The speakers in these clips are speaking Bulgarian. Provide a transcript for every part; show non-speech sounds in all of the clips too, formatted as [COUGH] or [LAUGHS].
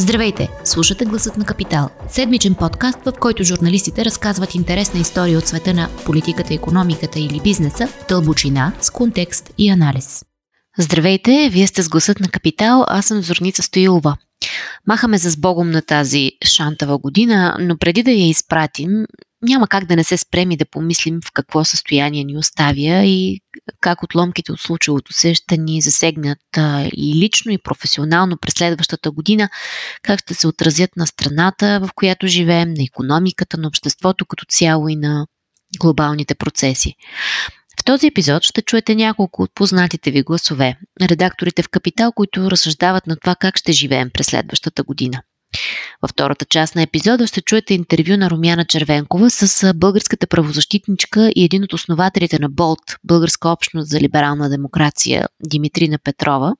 Здравейте! Слушате Гласът на Капитал. Седмичен подкаст, в който журналистите разказват интересна история от света на политиката, економиката или бизнеса, дълбочина, с контекст и анализ. Здравейте! Вие сте с Гласът на Капитал, аз съм Зорница Стоилова. Махаме за сбогом на тази шантава година, но преди да я изпратим, няма как да не се спрем и да помислим в какво състояние ни оставя и как отломките от случилото се ще ни засегнат и лично, и професионално през следващата година, как ще се отразят на страната, в която живеем, на економиката, на обществото като цяло и на глобалните процеси. В този епизод ще чуете няколко от познатите ви гласове, редакторите в Капитал, които разсъждават на това как ще живеем през следващата година. Във втората част на епизода ще чуете интервю на Румяна Червенкова с българската правозащитничка и един от основателите на БОЛТ, Българска общност за либерална демокрация, Димитрина Петрова,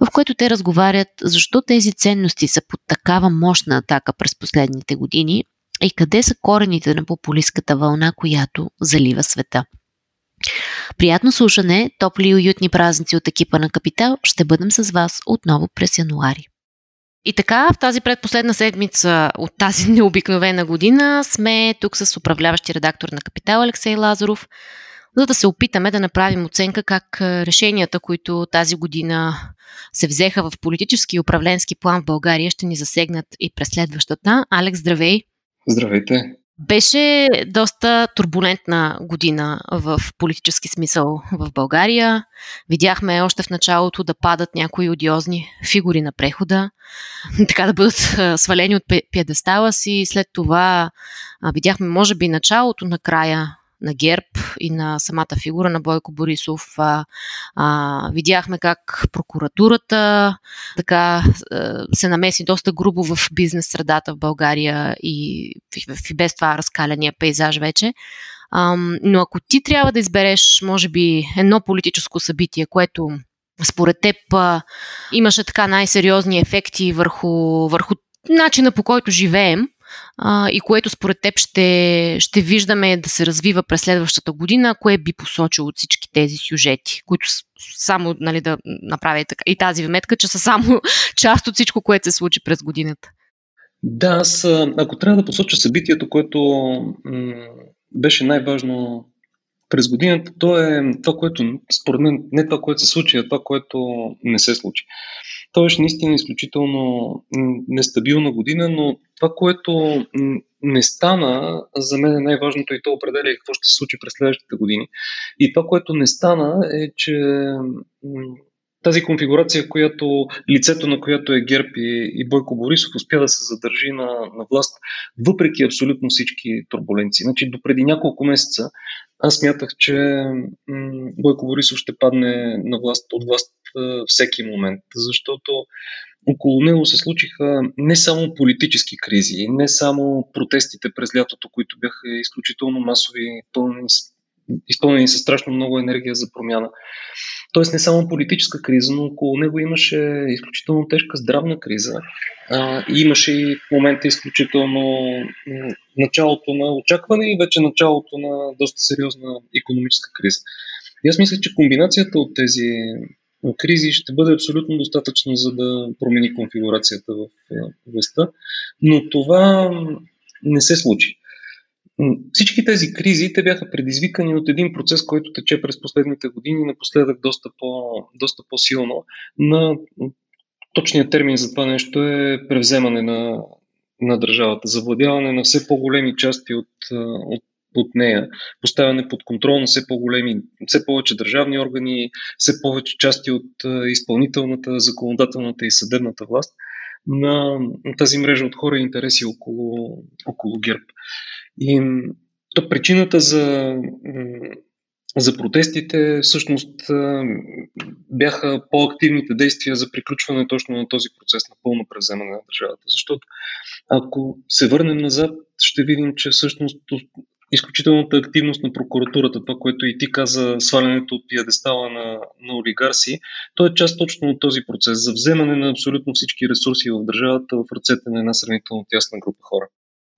в което те разговарят защо тези ценности са под такава мощна атака през последните години и къде са корените на популистската вълна, която залива света. Приятно слушане, топли и уютни празници от екипа на Капитал. Ще бъдем с вас отново през януари. И така, в тази предпоследна седмица от тази [LAUGHS] необикновена година сме тук с управляващи редактор на Капитал Алексей Лазаров, за да се опитаме да направим оценка как решенията, които тази година се взеха в политически и управленски план в България, ще ни засегнат и през следващата. Алекс, здравей! Здравейте! Беше доста турбулентна година в политически смисъл в България. Видяхме още в началото да падат някои одиозни фигури на прехода, [LAUGHS] така да бъдат свалени от пиедестала си. След това видяхме, може би, началото на края на ГЕРБ и на самата фигура на Бойко Борисов. А, а, видяхме как прокуратурата така се намеси доста грубо в бизнес средата в България и в, в без това разкаления пейзаж вече. А, но ако ти трябва да избереш, може би, едно политическо събитие, което според теб а, имаше така най-сериозни ефекти върху, върху начина по който живеем, а, и което според теб ще, ще виждаме да се развива през следващата година, кое би посочил от всички тези сюжети, които само нали, да направя така, и тази вметка, че са само [LAUGHS] част от всичко, което се случи през годината. Да, аз ако трябва да посоча събитието, което м- беше най-важно през годината, то е това, което според мен не това, което се случи, а това, което не се случи. То беше наистина изключително нестабилна година, но това, което не стана, за мен е най-важното и то определя какво ще се случи през следващите години. И това, което не стана е, че тази конфигурация, която, лицето на която е ГЕРБ и, и Бойко Борисов, успя да се задържи на, на власт, въпреки абсолютно всички турбуленции. Значи, до преди няколко месеца аз смятах, че м- Бойко Борисов ще падне на власт, от власт всеки момент, защото около него се случиха не само политически кризи, не само протестите през лятото, които бяха изключително масови, пълни, изпълнени с страшно много енергия за промяна. Тоест не само политическа криза, но около него имаше изключително тежка здравна криза. А, имаше и в момента изключително началото на очакване и вече началото на доста сериозна економическа криза. И аз мисля, че комбинацията от тези кризи ще бъде абсолютно достатъчна, за да промени конфигурацията в властта. Но това не се случи. Всички тези кризи, те бяха предизвикани от един процес, който тече през последните години, напоследък доста, по, доста по-силно. На точният термин за това нещо е превземане на, на държавата, завладяване на все по-големи части от, от, от нея, поставяне под контрол на все по-големи, все повече държавни органи, все повече части от изпълнителната, законодателната и съдебната власт на тази мрежа от хора и интереси около, около ГЕРБ. И то причината за, за протестите всъщност бяха по-активните действия за приключване точно на този процес на пълно превземане на държавата. Защото ако се върнем назад, ще видим, че всъщност изключителната активност на прокуратурата, това, което и ти каза, свалянето от пиадестала на, на олигарси, то е част точно от този процес за вземане на абсолютно всички ресурси в държавата в ръцете на една сравнително тясна група хора.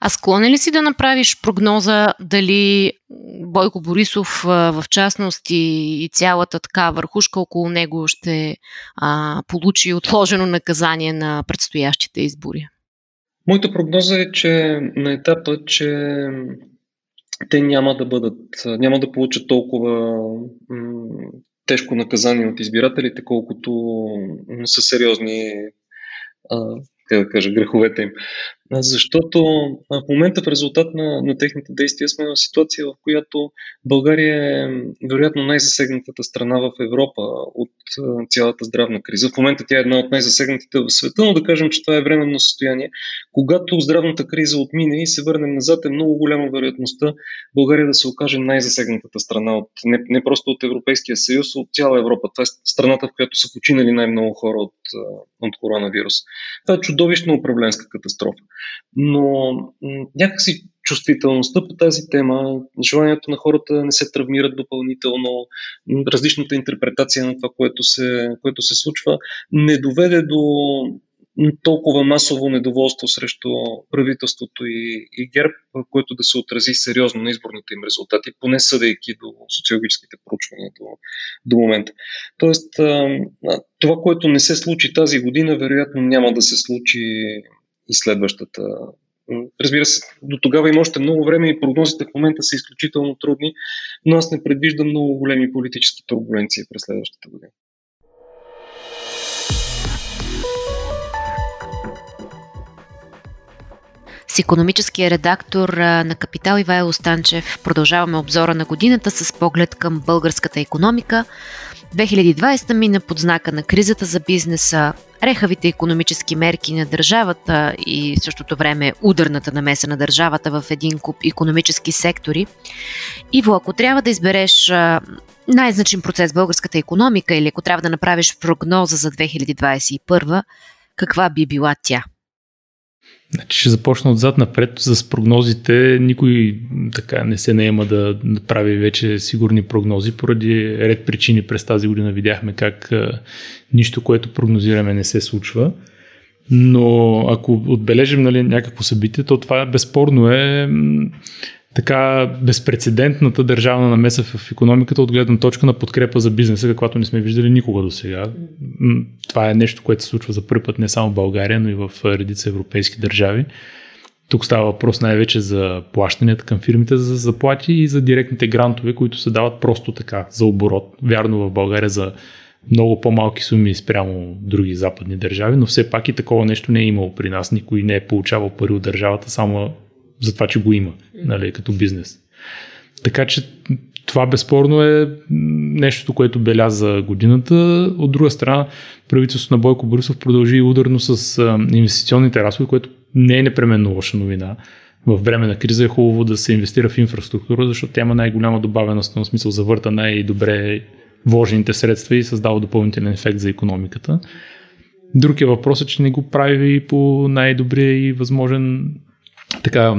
А склонен ли си да направиш прогноза дали Бойко Борисов в частност и, цялата така върхушка около него ще а, получи отложено наказание на предстоящите избори? Моята прогноза е, че на етапа, че те няма да бъдат, няма да получат толкова тежко наказание от избирателите, колкото са сериозни а, да кажа, греховете им. Защото в момента в резултат на, на техните действия сме в ситуация, в която България е вероятно най-засегнатата страна в Европа от цялата здравна криза. В момента тя е една от най-засегнатите в света, но да кажем, че това е временно състояние. Когато здравната криза отмине и се върнем назад, е много голяма вероятността България да се окаже най-засегнатата страна, от, не, не просто от Европейския съюз, от цяла Европа. Това е страната, в която са починали най-много хора от, от коронавирус. Това е чудовищна управленска катастрофа. Но някакси чувствителността по тази тема, желанието на хората да не се травмират допълнително, различната интерпретация на това, което се, което се случва, не доведе до толкова масово недоволство срещу правителството и, и ГЕРБ, което да се отрази сериозно на изборните им резултати, поне съдейки до социологическите проучвания до, до момента. Тоест, това, което не се случи тази година, вероятно няма да се случи и следващата. Разбира се, до тогава има още много време и прогнозите в момента са изключително трудни, но аз не предвиждам много големи политически турбуленции през следващата година. Економическия редактор на Капитал Ивайло Станчев продължаваме обзора на годината с поглед към българската економика. 2020 мина под знака на кризата за бизнеса, рехавите економически мерки на държавата и в същото време ударната намеса на държавата в един куп економически сектори. Иво, ако трябва да избереш най-значим процес в българската економика или ако трябва да направиш прогноза за 2021, каква би била тя? Значи ще започна отзад напред с прогнозите. Никой така не се наема да, да прави вече сигурни прогнози. Поради ред причини през тази година видяхме как нищо, което прогнозираме не се случва. Но ако отбележим нали, някакво събитие, то това безспорно е така безпредседентната държавна намеса в економиката от гледна точка на подкрепа за бизнеса, каквато не сме виждали никога до сега. Това е нещо, което се случва за първи път не само в България, но и в редица европейски държави. Тук става въпрос най-вече за плащанията към фирмите за заплати и за директните грантове, които се дават просто така, за оборот. Вярно в България за много по-малки суми спрямо други западни държави, но все пак и такова нещо не е имало при нас. Никой не е получавал пари от държавата само за това, че го има, нали, като бизнес. Така че това безспорно е нещото, което беляза годината. От друга страна, правителството на Бойко Борисов продължи ударно с инвестиционните разходи, което не е непременно лоша новина. В време на криза е хубаво да се инвестира в инфраструктура, защото тя има най-голяма добавена в смисъл завърта най-добре вложените средства и създава допълнителен ефект за економиката. Друг е че не го прави по най-добрия и възможен така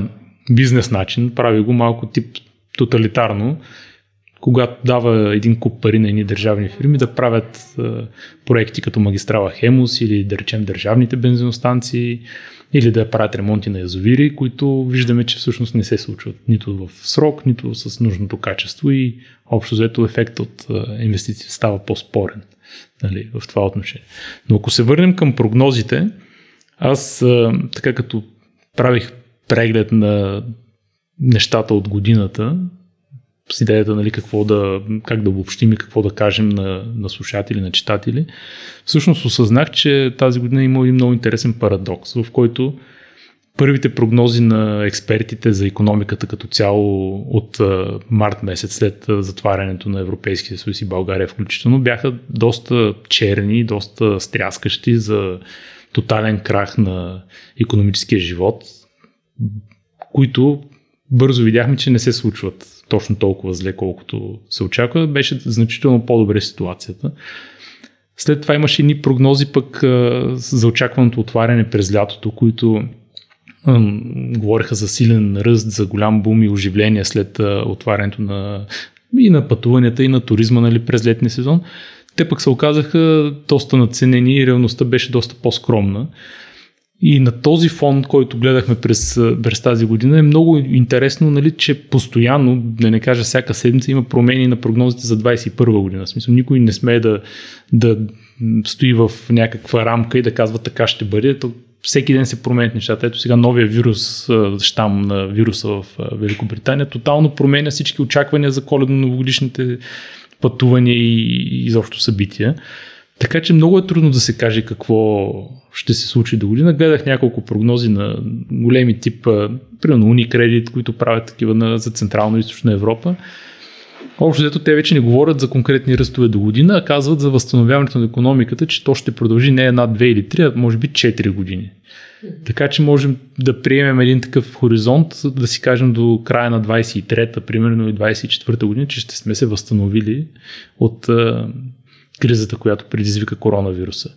бизнес начин, прави го малко тип тоталитарно, когато дава един куп пари на едни държавни фирми да правят е, проекти като магистрала Хемус или да речем държавните бензиностанции или да правят ремонти на язовири, които виждаме, че всъщност не се случват нито в срок, нито с нужното качество и общо взето ефект от е, инвестиции става по-спорен нали, в това отношение. Но ако се върнем към прогнозите, аз е, така като правих преглед на нещата от годината, с идеята нали, какво да, как да обобщим и какво да кажем на, на слушатели, на читатели, всъщност осъзнах, че тази година има един много интересен парадокс, в който първите прогнози на експертите за економиката като цяло от март месец след затварянето на Европейския съюз и България включително бяха доста черни, доста стряскащи за тотален крах на економическия живот, които бързо видяхме, че не се случват точно толкова зле, колкото се очаква. Беше значително по-добре ситуацията. След това имаше едни прогнози пък за очакваното отваряне през лятото, които говореха за силен ръст, за голям бум и оживление след отварянето на и на пътуванията, и на туризма нали, през летния сезон. Те пък се оказаха доста наценени и реалността беше доста по-скромна. И на този фон, който гледахме през, през тази година, е много интересно, нали, че постоянно, да не кажа всяка седмица, има промени на прогнозите за 2021 година. В смисъл, никой не смее да, да стои в някаква рамка и да казва така ще бъде. То всеки ден се променят нещата. Ето сега новия вирус, щам на вируса в Великобритания, тотално променя всички очаквания за коледно-новогодишните пътувания и изобщо събития. Така че много е трудно да се каже какво ще се случи до година. Гледах няколко прогнози на големи тип, примерно Unicredit, които правят такива на, за Централна и Източна Европа. Общо взето те вече не говорят за конкретни ръстове до година, а казват за възстановяването на економиката, че то ще продължи не една, две или три, а може би 4 години. Така че можем да приемем един такъв хоризонт, да си кажем до края на 23-та, примерно и 24-та година, че ще сме се възстановили от кризата, която предизвика коронавируса.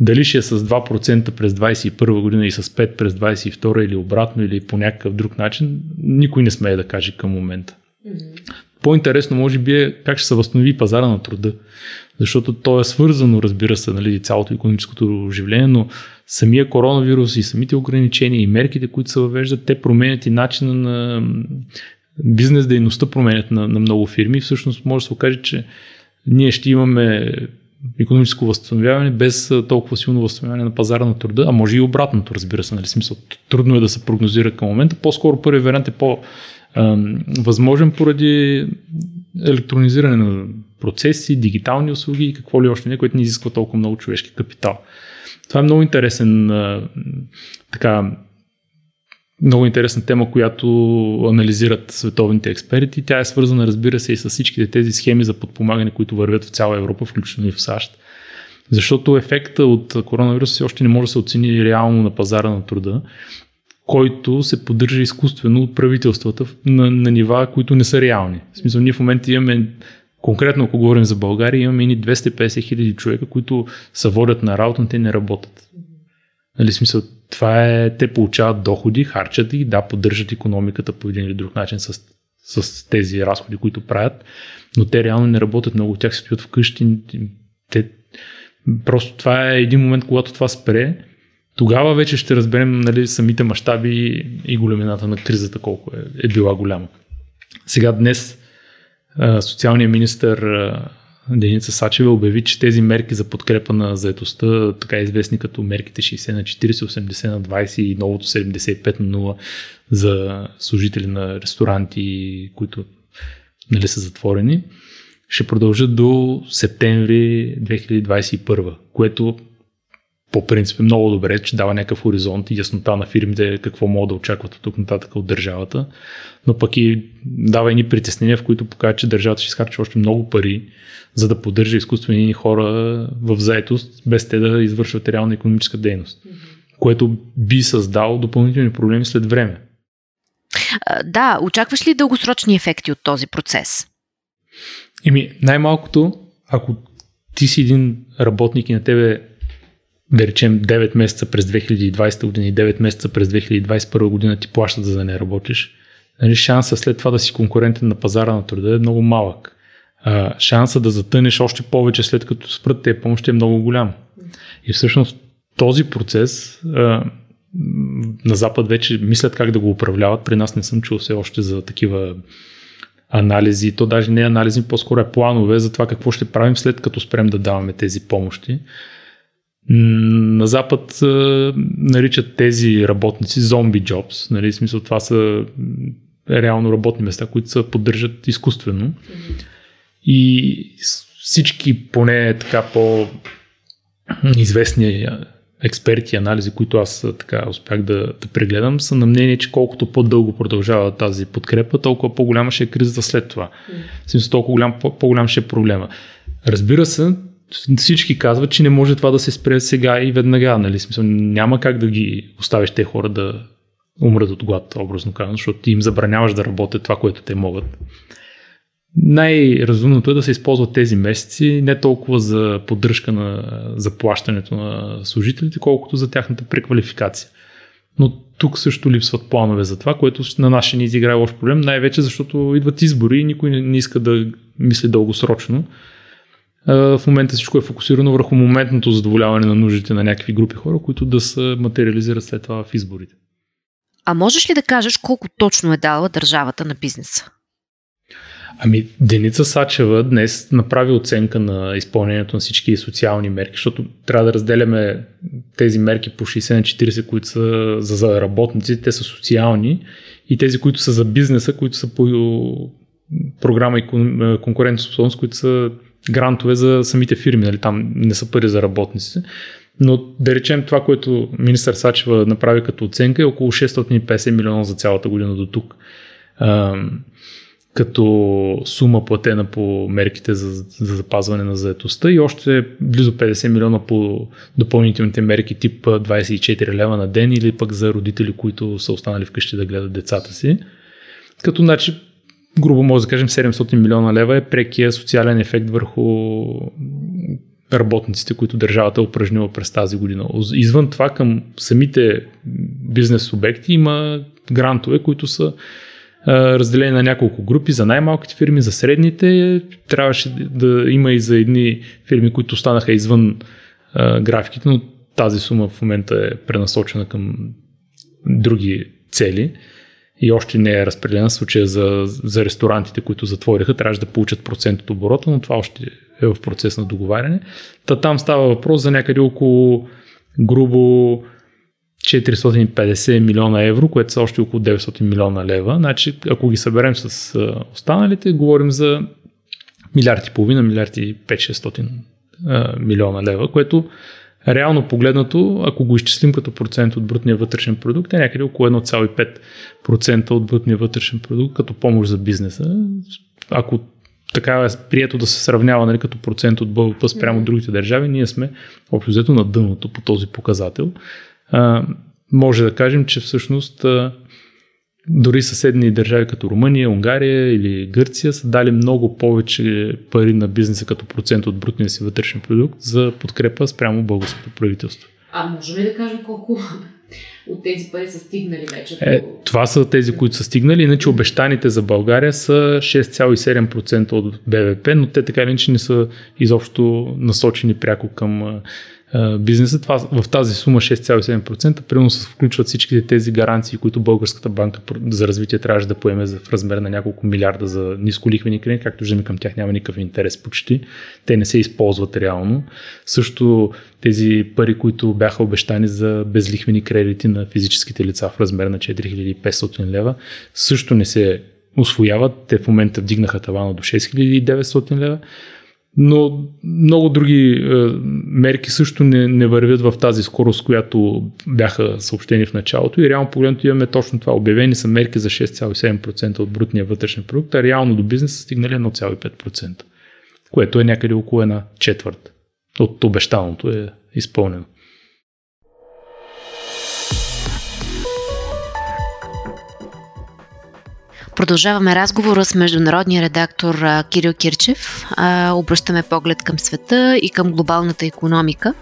Дали ще е с 2% през 2021 година и с 5% през 2022 или обратно или по някакъв друг начин, никой не смее да каже към момента. По-интересно може би е как ще се възстанови пазара на труда. Защото то е свързано, разбира се, нали, цялото економическото оживление, но самия коронавирус и самите ограничения и мерките, които се въвеждат, те променят и начина на бизнес дейността променят на, на много фирми. Всъщност може да се окаже, че ние ще имаме економическо възстановяване без толкова силно възстановяване на пазара на труда, а може и обратното, разбира се. Нали? Смисъл, трудно е да се прогнозира към момента. По-скоро първият вариант е по- възможен поради електронизиране на процеси, дигитални услуги и какво ли още не, което не изисква толкова много човешки капитал. Това е много интересен така, много интересна тема, която анализират световните експерти. Тя е свързана, разбира се, и с всичките тези схеми за подпомагане, които вървят в цяла Европа, включително и в САЩ. Защото ефекта от коронавируса все още не може да се оцени реално на пазара на труда, който се поддържа изкуствено от правителствата на, на нива, които не са реални. В смисъл, ние в момента имаме Конкретно, ако говорим за България, имаме и 250 хиляди човека, които се водят на работа, но те не работят. Нали, смисъл, това е, те получават доходи, харчат ги, да, поддържат економиката по един или друг начин с, с тези разходи, които правят, но те реално не работят. Много тях стоят вкъщи. Те, просто това е един момент, когато това спре, тогава вече ще разберем нали, самите мащаби и големината на кризата, колко е, е била голяма. Сега днес социалният министр Деница Сачева обяви, че тези мерки за подкрепа на заетостта, така известни като мерките 60 на 40, 80 на 20 и новото 75 на 0 за служители на ресторанти, които нали, са затворени, ще продължат до септември 2021, което по принцип е много добре, че дава някакъв хоризонт и яснота на фирмите какво могат да очакват от тук нататък от държавата, но пък и дава едни притеснения, в които показва, че държавата ще изхарчи още много пари, за да поддържа изкуствени хора в заетост, без те да извършват реална економическа дейност, което би създало допълнителни проблеми след време. Да, очакваш ли дългосрочни ефекти от този процес? Еми, най-малкото, ако ти си един работник и на тебе да речем 9 месеца през 2020 година и 9 месеца през 2021 година ти плащат за да не работиш, нали, шанса след това да си конкурентен на пазара на труда е много малък. А, шанса да затънеш още повече след като спрат тези помощи е много голям. И всъщност този процес а, на Запад вече мислят как да го управляват. При нас не съм чул все още за такива анализи, то даже не анализи, по-скоро е планове за това какво ще правим след като спрем да даваме тези помощи. На Запад наричат тези работници зомби джобс. Нали, в смисъл това са реално работни места, които се поддържат изкуствено. И всички поне така по известни експерти, анализи, които аз така успях да, да прегледам, са на мнение, че колкото по-дълго продължава тази подкрепа, толкова по-голяма ще е кризата след това. В смисъл, толкова голям, по-голям ще е проблема. Разбира се, всички казват, че не може това да се спре сега и веднага. Нали? Смисъл, няма как да ги оставиш те хора да умрат от глад, образно казано, защото ти им забраняваш да работят това, което те могат. Най-разумното е да се използват тези месеци не толкова за поддръжка на заплащането на служителите, колкото за тяхната преквалификация. Но тук също липсват планове за това, което на ще ни изиграе лош проблем, най-вече защото идват избори и никой не иска да мисли дългосрочно в момента всичко е фокусирано върху моментното задоволяване на нуждите на някакви групи хора, които да се материализират след това в изборите. А можеш ли да кажеш колко точно е дала държавата на бизнеса? Ами, Деница Сачева днес направи оценка на изпълнението на всички социални мерки, защото трябва да разделяме тези мерки по 60 на 40, които са за работници, те са социални и тези, които са за бизнеса, които са по програма и конкурентоспособност, които са грантове за самите фирми, нали? там не са пари за работниците. Но да речем това, което министър Сачева направи като оценка е около 650 милиона за цялата година до тук като сума платена по мерките за, за запазване на заетостта и още близо 50 милиона по допълнителните мерки тип 24 лева на ден или пък за родители, които са останали вкъщи да гледат децата си. Като значи, грубо може да кажем 700 милиона лева е прекия социален ефект върху работниците, които държавата е упражнила през тази година. Извън това към самите бизнес субекти има грантове, които са разделени на няколко групи, за най-малките фирми, за средните. Трябваше да има и за едни фирми, които останаха извън графиките, но тази сума в момента е пренасочена към други цели и още не е разпределена случая за, за ресторантите, които затвориха, трябваше да получат процент от оборота, но това още е в процес на договаряне. Та там става въпрос за някъде около грубо 450 милиона евро, което са още около 900 милиона лева. Значи, ако ги съберем с останалите, говорим за милиард и половина, милиард и 5-600 милиона лева, което реално погледнато, ако го изчислим като процент от брутния вътрешен продукт, е някъде около 1,5% от брутния вътрешен продукт като помощ за бизнеса. Ако така е прието да се сравнява нали, като процент от БВП спрямо от другите държави, ние сме общо взето на дъното по този показател а, може да кажем, че всъщност а, дори съседни държави като Румъния, Унгария или Гърция са дали много повече пари на бизнеса като процент от брутния си вътрешен продукт за подкрепа спрямо българското правителство. А може ли да кажем колко от тези пари са стигнали вече? Е, това са тези, които са стигнали, иначе обещаните за България са 6,7% от БВП, но те така или иначе не са изобщо насочени пряко към бизнеса. Това, в тази сума 6,7% примерно се включват всичките тези гаранции, които Българската банка за развитие трябваше да поеме в размер на няколко милиарда за нисколихвени кредити, както виждаме към тях няма никакъв интерес почти. Те не се използват реално. Също тези пари, които бяха обещани за безлихвени кредити на физическите лица в размер на 4500 лева, също не се освояват. Те в момента вдигнаха тавана до 6900 лева но много други е, мерки също не, не вървят в тази скорост, която бяха съобщени в началото и реално погледното имаме точно това. Обявени са мерки за 6,7% от брутния вътрешен продукт, а реално до бизнеса стигнали 1,5%, което е някъде около една четвърт от обещаното е изпълнено. Продължаваме разговора с международния редактор Кирил Кирчев. Обръщаме поглед към света и към глобалната економика.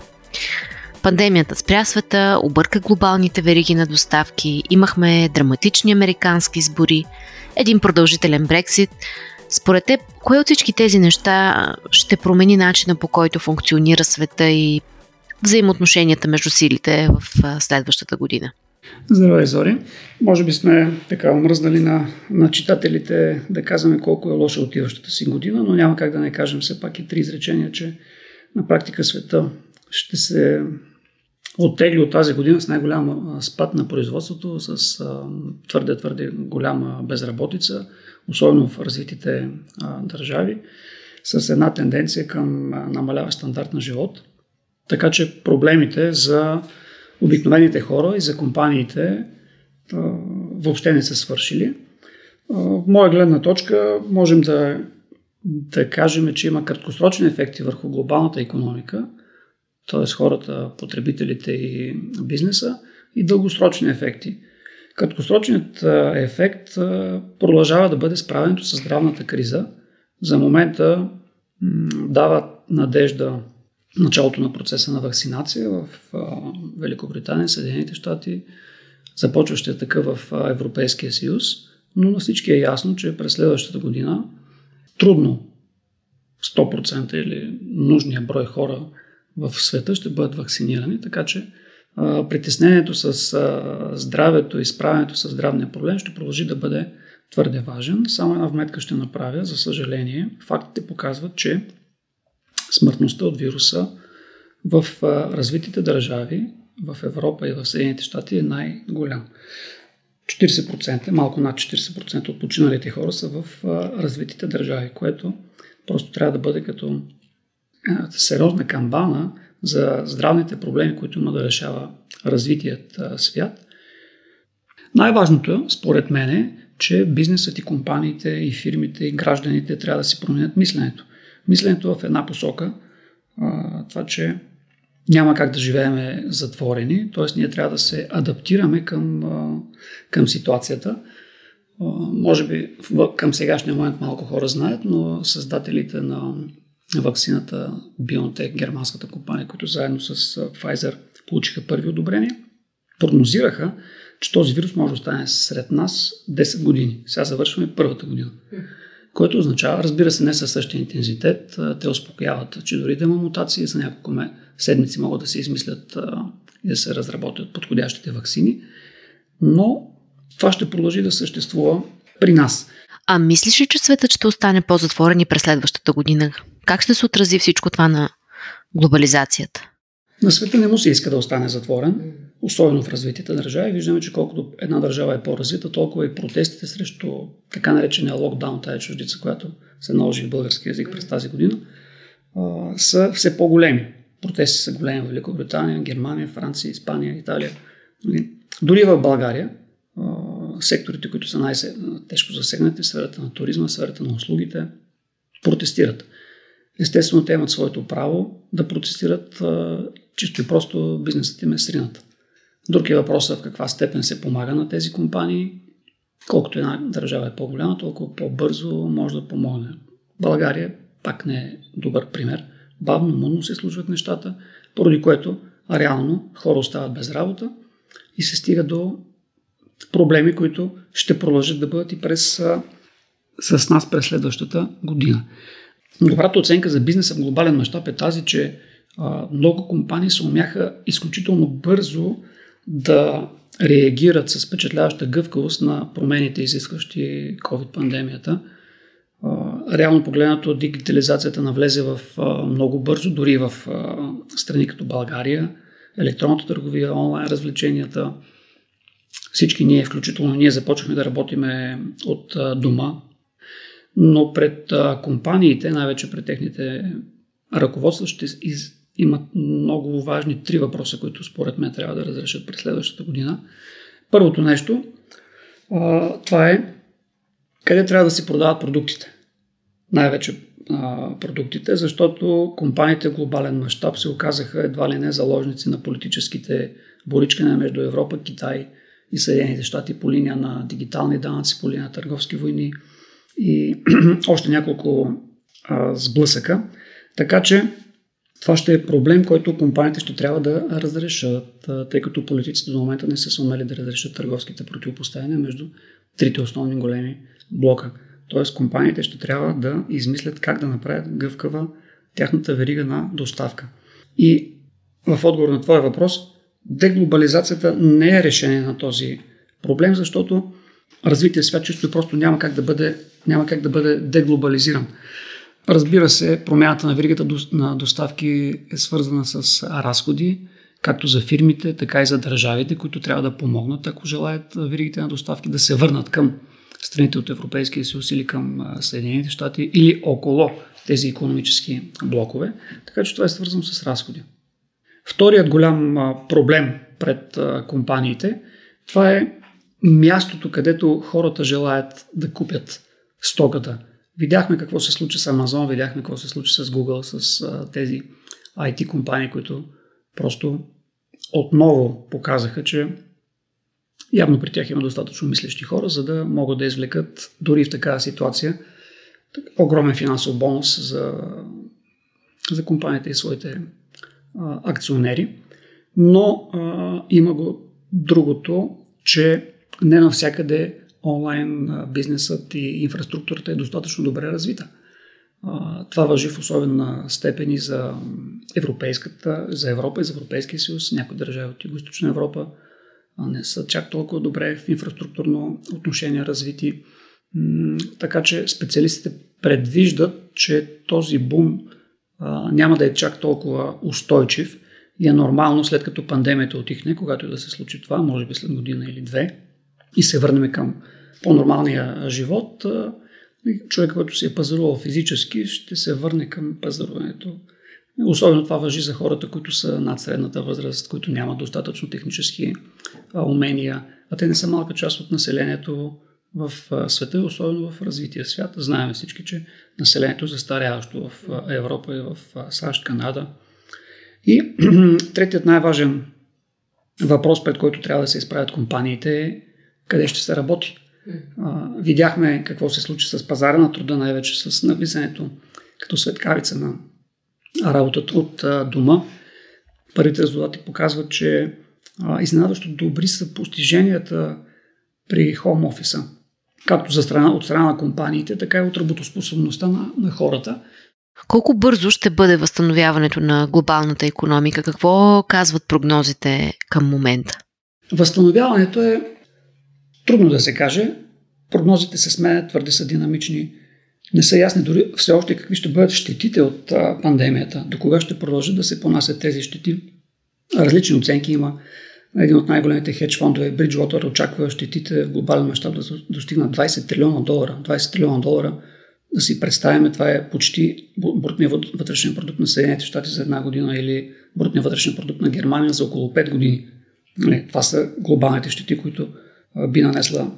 Пандемията спря света, обърка глобалните вериги на доставки, имахме драматични американски избори, един продължителен Брексит. Според теб, кое от всички тези неща ще промени начина по който функционира света и взаимоотношенията между силите в следващата година? Здравей, Зори. Може би сме така омръзнали на, на читателите да казваме колко е лоша отиващата си година, но няма как да не кажем все пак и три изречения, че на практика света ще се оттегли от тази година с най-голям спад на производството, с твърде, твърде голяма безработица, особено в развитите а, държави, с една тенденция към намалява стандарт на живот. Така че проблемите за обикновените хора и за компаниите въобще не са свършили. В моя гледна точка можем да, да кажем, че има краткосрочни ефекти върху глобалната економика, т.е. хората, потребителите и бизнеса, и дългосрочни ефекти. Краткосрочният ефект продължава да бъде справенето с здравната криза. За момента дава надежда началото на процеса на вакцинация в Великобритания, Съединените щати, започващия такъв в Европейския съюз, но на всички е ясно, че през следващата година трудно 100% или нужния брой хора в света ще бъдат вакцинирани, така че притеснението с здравето и справянето с здравния проблем ще продължи да бъде твърде важен. Само една вметка ще направя. За съжаление, фактите показват, че смъртността от вируса в развитите държави, в Европа и в Съединените щати е най-голям. 40%, малко над 40% от починалите хора са в развитите държави, което просто трябва да бъде като сериозна камбана за здравните проблеми, които има да решава развитият свят. Най-важното, според мен, е, че бизнесът и компаниите и фирмите и гражданите трябва да си променят мисленето. Мисленето в една посока, това, че няма как да живеем затворени, т.е. ние трябва да се адаптираме към, към ситуацията. Може би към сегашния момент малко хора знаят, но създателите на вакцината BioNTech, германската компания, които заедно с Pfizer получиха първи одобрения, прогнозираха, че този вирус може да остане сред нас 10 години. Сега завършваме първата година. Което означава, разбира се, не със същия интензитет. Те успокояват, че дори да има мутации, за няколко седмици могат да се измислят и да се разработят подходящите вакцини. Но това ще продължи да съществува при нас. А мислиш ли, че светът ще остане по-затворен и през следващата година? Как ще се отрази всичко това на глобализацията? На света не му се иска да остане затворен, особено в развитите държави. Виждаме, че колкото една държава е по-развита, толкова и протестите срещу така наречения локдаун, тая чуждица, която се наложи в български язик през тази година, са все по-големи. Протести са големи в Великобритания, Германия, Франция, Испания, Италия. Нали? Дори в България секторите, които са най-тежко засегнати, сферата на туризма, сферата на услугите, протестират. Естествено, те имат своето право да протестират чисто и просто бизнесът им е сринат. Друг е в каква степен се помага на тези компании. Колкото една държава е по-голяма, толкова по-бързо може да помогне. България пак не е добър пример. Бавно, мудно се случват нещата, поради което реално хора остават без работа и се стига до проблеми, които ще продължат да бъдат и през, с нас през следващата година. Добрата оценка за бизнеса в глобален мащаб е тази, че много компании се умяха изключително бързо да реагират с впечатляваща гъвкавост на промените, изискващи COVID-пандемията. Реално погледнато дигитализацията навлезе в много бързо, дори в страни като България, електронната търговия, онлайн развлеченията. Всички ние, включително ние, започнахме да работиме от дома, но пред компаниите, най-вече пред техните ръководства, ще имат много важни три въпроса, които според мен трябва да разрешат през следващата година. Първото нещо, това е къде трябва да се продават продуктите. Най-вече продуктите, защото компаниите в глобален мащаб се оказаха едва ли не заложници на политическите боричкане между Европа, Китай и Съединените щати по линия на дигитални данъци, по линия на търговски войни и [CLEARS THROAT] още няколко а, сблъсъка. Така че това ще е проблем, който компаниите ще трябва да разрешат, тъй като политиците до момента не са сумели да разрешат търговските противопоставяния между трите основни големи блока. Тоест компаниите ще трябва да измислят как да направят гъвкава тяхната верига на доставка. И в отговор на твоя въпрос, деглобализацията не е решение на този проблем, защото развитие свят чисто и просто няма как да бъде, няма как да бъде деглобализиран. Разбира се, промяната на веригата на доставки е свързана с разходи, както за фирмите, така и за държавите, които трябва да помогнат, ако желаят веригите на доставки да се върнат към страните от Европейския съюз или към Съединените щати или около тези економически блокове. Така че това е свързано с разходи. Вторият голям проблем пред компаниите, това е мястото, където хората желаят да купят стоката – Видяхме какво се случи с Amazon, видяхме какво се случи с Google, с а, тези IT компании, които просто отново показаха, че явно при тях има достатъчно мислещи хора, за да могат да извлекат дори в такава ситуация огромен финансов бонус за, за компанията и своите а, акционери. Но а, има го другото, че не навсякъде онлайн бизнесът и инфраструктурата е достатъчно добре развита. Това въжи в особена степен и за Европейската, за Европа и за Европейския съюз. Някои държави от Юго-Источна Европа не са чак толкова добре в инфраструктурно отношение развити. Така че специалистите предвиждат, че този бум няма да е чак толкова устойчив и е нормално след като пандемията отихне, когато и да се случи това, може би след година или две, и се върнем към по-нормалния живот, човек, който се е пазарувал физически, ще се върне към пазаруването. Особено това въжи за хората, които са над средната възраст, които нямат достатъчно технически умения, а те не са малка част от населението в света, особено в развития свят. Знаем всички, че населението застаряващо в Европа и в САЩ, Канада. И [CLEARS THROAT] третият най-важен въпрос, пред който трябва да се изправят компаниите е къде ще се работи. видяхме какво се случи с пазара на труда, най-вече с навлизането като светкавица на работата от дома. Първите резултати показват, че изненадващо добри са постиженията при хоум офиса както за страна, от страна на компаниите, така и от работоспособността на, на хората. Колко бързо ще бъде възстановяването на глобалната економика? Какво казват прогнозите към момента? Възстановяването е трудно да се каже. Прогнозите се сменят, твърде са динамични. Не са ясни дори все още какви ще бъдат щетите от пандемията. До кога ще продължат да се понасят тези щети. Различни оценки има един от най-големите хедж фондове, Bridgewater, очаква щетите в глобален мащаб да достигнат 20 трилиона долара. 20 трилиона долара, да си представим, това е почти брутния вътрешен продукт на Съединените щати за една година или брутния вътрешен продукт на Германия за около 5 години. Нали, това са глобалните щети, които би нанесла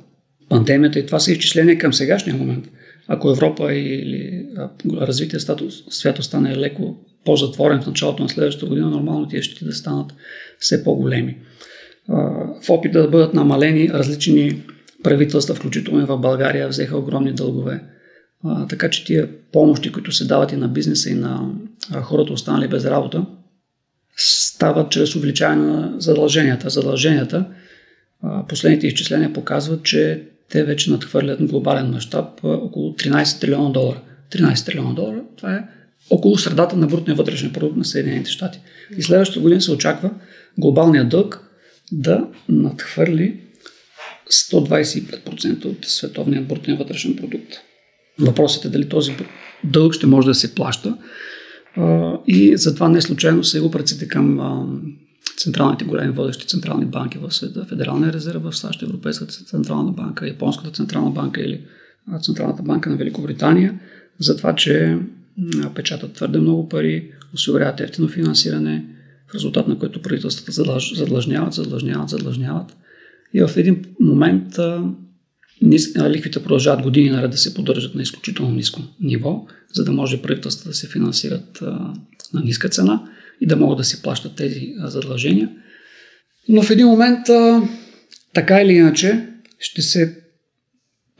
пандемията и това са изчисления към сегашния момент. Ако Европа или развития свят остане леко по-затворен в началото на следващата година, нормално тия щети да станат все по-големи в опита да бъдат намалени различни правителства, включително и в България, взеха огромни дългове. Така че тия помощи, които се дават и на бизнеса, и на хората останали без работа, стават чрез увеличаване на задълженията. Задълженията, последните изчисления показват, че те вече надхвърлят глобален мащаб около 13 трилиона долара. 13 трилиона долара, това е около средата на брутния вътрешен продукт на Съединените щати. И следващата година се очаква глобалният дълг да надхвърли 125% от световния брутен вътрешен продукт. Въпросът е дали този дълг ще може да се плаща и затова не случайно са и упреците към централните големи водещи централни банки в света, Федералния резерв в САЩ, Европейската централна банка, Японската централна банка или Централната банка на Великобритания, за това, че печатат твърде много пари, осигуряват ефтино финансиране, в резултат на което правителствата задлъжняват, задлъжняват, задлъжняват. И в един момент лихвите продължават години наред да се поддържат на изключително ниско ниво, за да може правителствата да се финансират на ниска цена и да могат да си плащат тези задължения. Но в един момент, така или иначе, ще се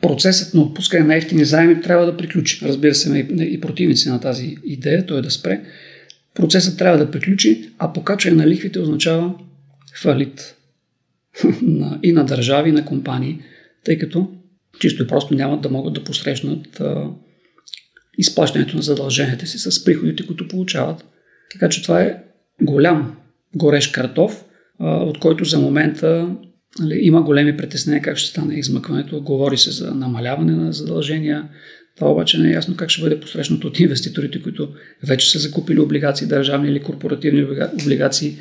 процесът на отпускане на ефтини заеми трябва да приключи. Разбира се, и противници на тази идея, той да спре процесът трябва да приключи, а покачване на лихвите означава фалит [LAUGHS] и на държави, и на компании, тъй като чисто и просто нямат да могат да посрещнат изплащането на задълженията си с приходите, които получават. Така че това е голям горещ картоф, от който за момента нали, има големи притеснения как ще стане измъкването. Говори се за намаляване на задължения, това обаче не е ясно как ще бъде посрещнато от инвеститорите, които вече са закупили облигации, държавни или корпоративни облигации.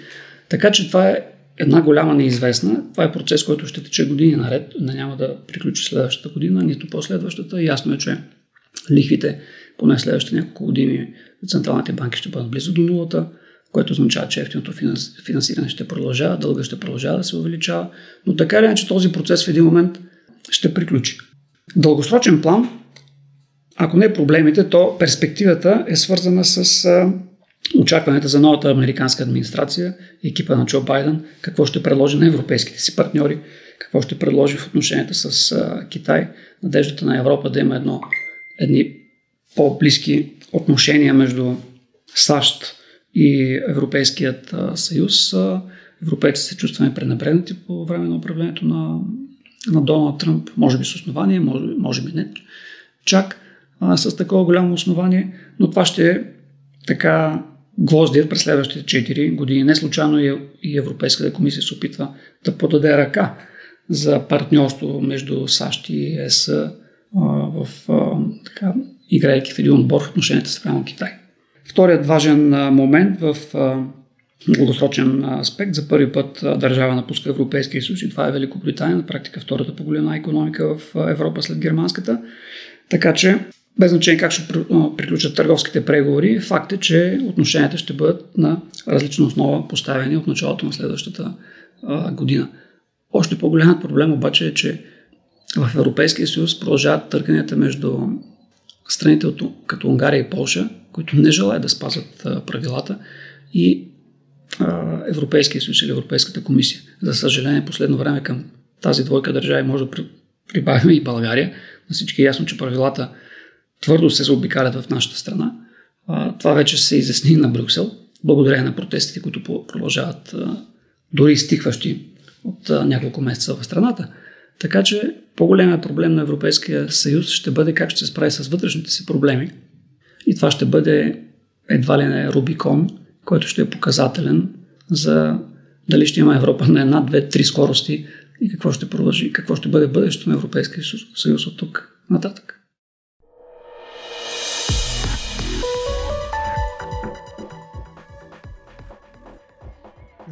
Така че това е една голяма неизвестна. Това е процес, който ще тече години наред. Не няма да приключи следващата година, нито последващата. Ясно е, че лихвите поне следващите няколко години централните банки ще бъдат близо до нулата, което означава, че ефтиното финансиране ще продължава, дълга ще продължава да се увеличава, но така или иначе този процес в един момент ще приключи. дългосрочен план ако не проблемите, то перспективата е свързана с очакванията за новата американска администрация, екипа на Джо Байден, какво ще предложи на европейските си партньори, какво ще предложи в отношенията с Китай, надеждата на Европа да има едно, едни по-близки отношения между САЩ и Европейският съюз. Европейците се чувстваме пренебрегнати по време на управлението на, на Доналд Тръмп, може би с основание, може, може би не. Чак а, с такова голямо основание, но това ще е така гвоздия през следващите 4 години. Не случайно и Европейската комисия се опитва да подаде ръка за партньорство между САЩ и ЕС в, така, играйки в един отбор в отношенията с Китай. Вторият важен момент в дългосрочен аспект. За първи път държава напуска Европейския съюз и това е Великобритания, на практика втората по голема економика в Европа след германската. Така че, без значение как ще приключат търговските преговори, факт е, че отношенията ще бъдат на различна основа поставени от началото на следващата година. Още по-големият проблем обаче е, че в Европейския съюз продължават търканията между страните като Унгария и Полша, които не желаят да спазват правилата и Европейския съюз или Европейската комисия. За съжаление, последно време към тази двойка държави може да прибавим и България. На всички е ясно, че правилата твърдо се заобикалят в нашата страна. Това вече се изясни на Брюксел, благодарение на протестите, които продължават дори стихващи от няколко месеца в страната. Така че по-големият проблем на Европейския съюз ще бъде как ще се справи с вътрешните си проблеми. И това ще бъде едва ли не Рубикон, който ще е показателен за дали ще има Европа на една, две, три скорости и какво ще продължи, какво ще бъде бъдещето на Европейския съюз от тук нататък.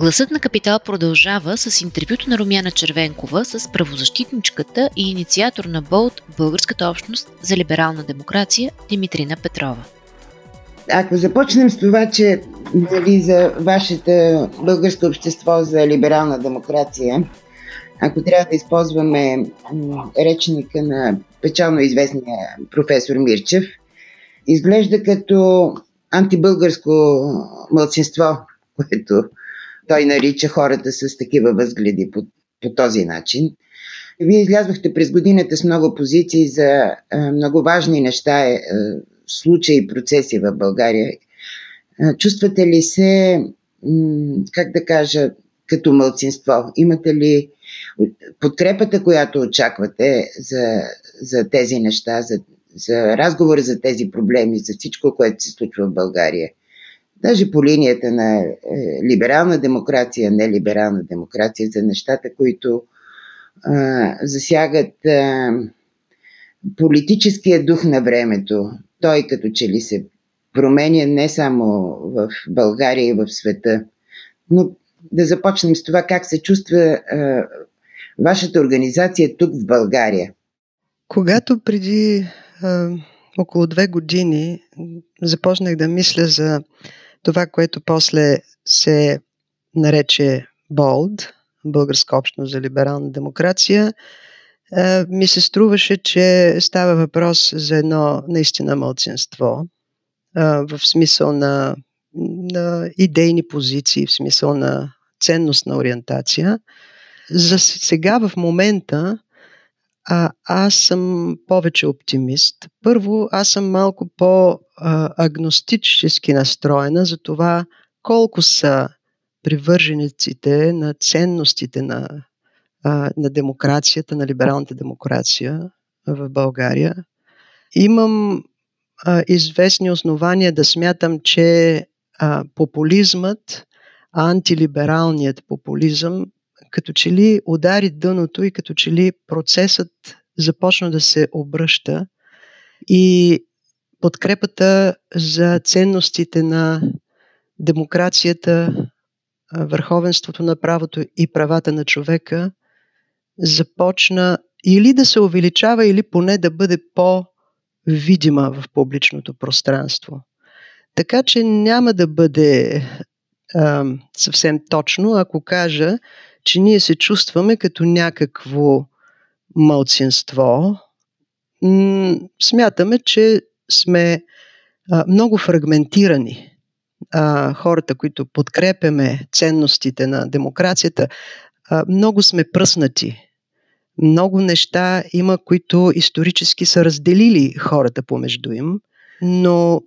Гласът на Капитал продължава с интервюто на Румяна Червенкова с правозащитничката и инициатор на БОЛТ Българската общност за либерална демокрация Димитрина Петрова. Ако започнем с това, че нали, за вашето българско общество за либерална демокрация, ако трябва да използваме речника на печално известния професор Мирчев, изглежда като антибългарско мълцинство, [LAUGHS] което той нарича хората с такива възгледи по, по този начин. Вие излязохте през годината с много позиции за а, много важни неща, а, случаи и процеси в България. Чувствате ли се, как да кажа, като мълцинство? Имате ли подкрепата, която очаквате за, за тези неща, за, за разговори за тези проблеми, за всичко, което се случва в България? Даже по линията на е, либерална демокрация, нелиберална демокрация, за нещата, които а, засягат а, политическия дух на времето. Той като че ли се променя не само в България и в света. Но да започнем с това как се чувства а, вашата организация тук в България. Когато преди а, около две години започнах да мисля за това, което после се нарече БОЛД, Българска общност за либерална демокрация, ми се струваше, че става въпрос за едно наистина мълцинство, в смисъл на, на идейни позиции, в смисъл на ценностна ориентация. За сега, в момента, а, аз съм повече оптимист. Първо, аз съм малко по-агностически настроена за това колко са привържениците на ценностите на, на демокрацията, на либералната демокрация в България. Имам а, известни основания да смятам, че а, популизмът, антилибералният популизъм като че ли удари дъното и като че ли процесът започна да се обръща и подкрепата за ценностите на демокрацията, върховенството на правото и правата на човека започна или да се увеличава, или поне да бъде по-видима в публичното пространство. Така че няма да бъде а, съвсем точно, ако кажа, че ние се чувстваме като някакво мълцинство. Смятаме, че сме много фрагментирани. Хората, които подкрепяме ценностите на демокрацията, много сме пръснати. Много неща има, които исторически са разделили хората помежду им, но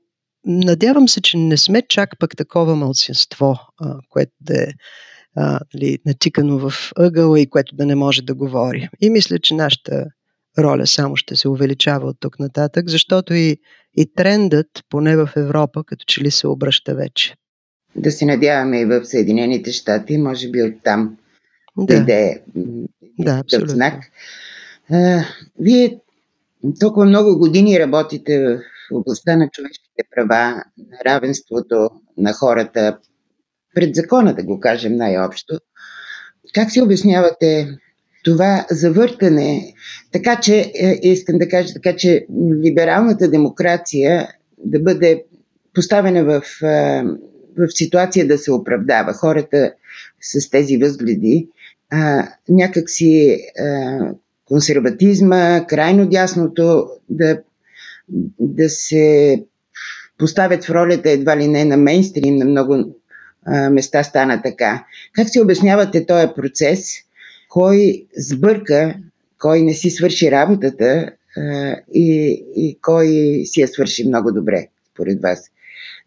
надявам се, че не сме чак пък такова мълцинство, което да е а, нали, натикано в ъгъла и което да не може да говори. И мисля, че нашата роля само ще се увеличава от тук нататък, защото и, и трендът, поне в Европа, като че ли се обръща вече. Да се надяваме и в Съединените щати, може би оттам да иде да, абсолютно. знак. А, вие толкова много години работите в областта на човешките права, на равенството на хората, пред закона, да го кажем най-общо. Как си обяснявате това завъртане, така че, е, искам да кажа така, че либералната демокрация да бъде поставена в, е, в ситуация да се оправдава. Хората с тези възгледи а, някакси а, консерватизма, крайно дясното да, да се поставят в ролята едва ли не на мейнстрим, на много места стана така. Как си обяснявате този процес? Кой сбърка, кой не си свърши работата и, и кой си я свърши много добре, според вас?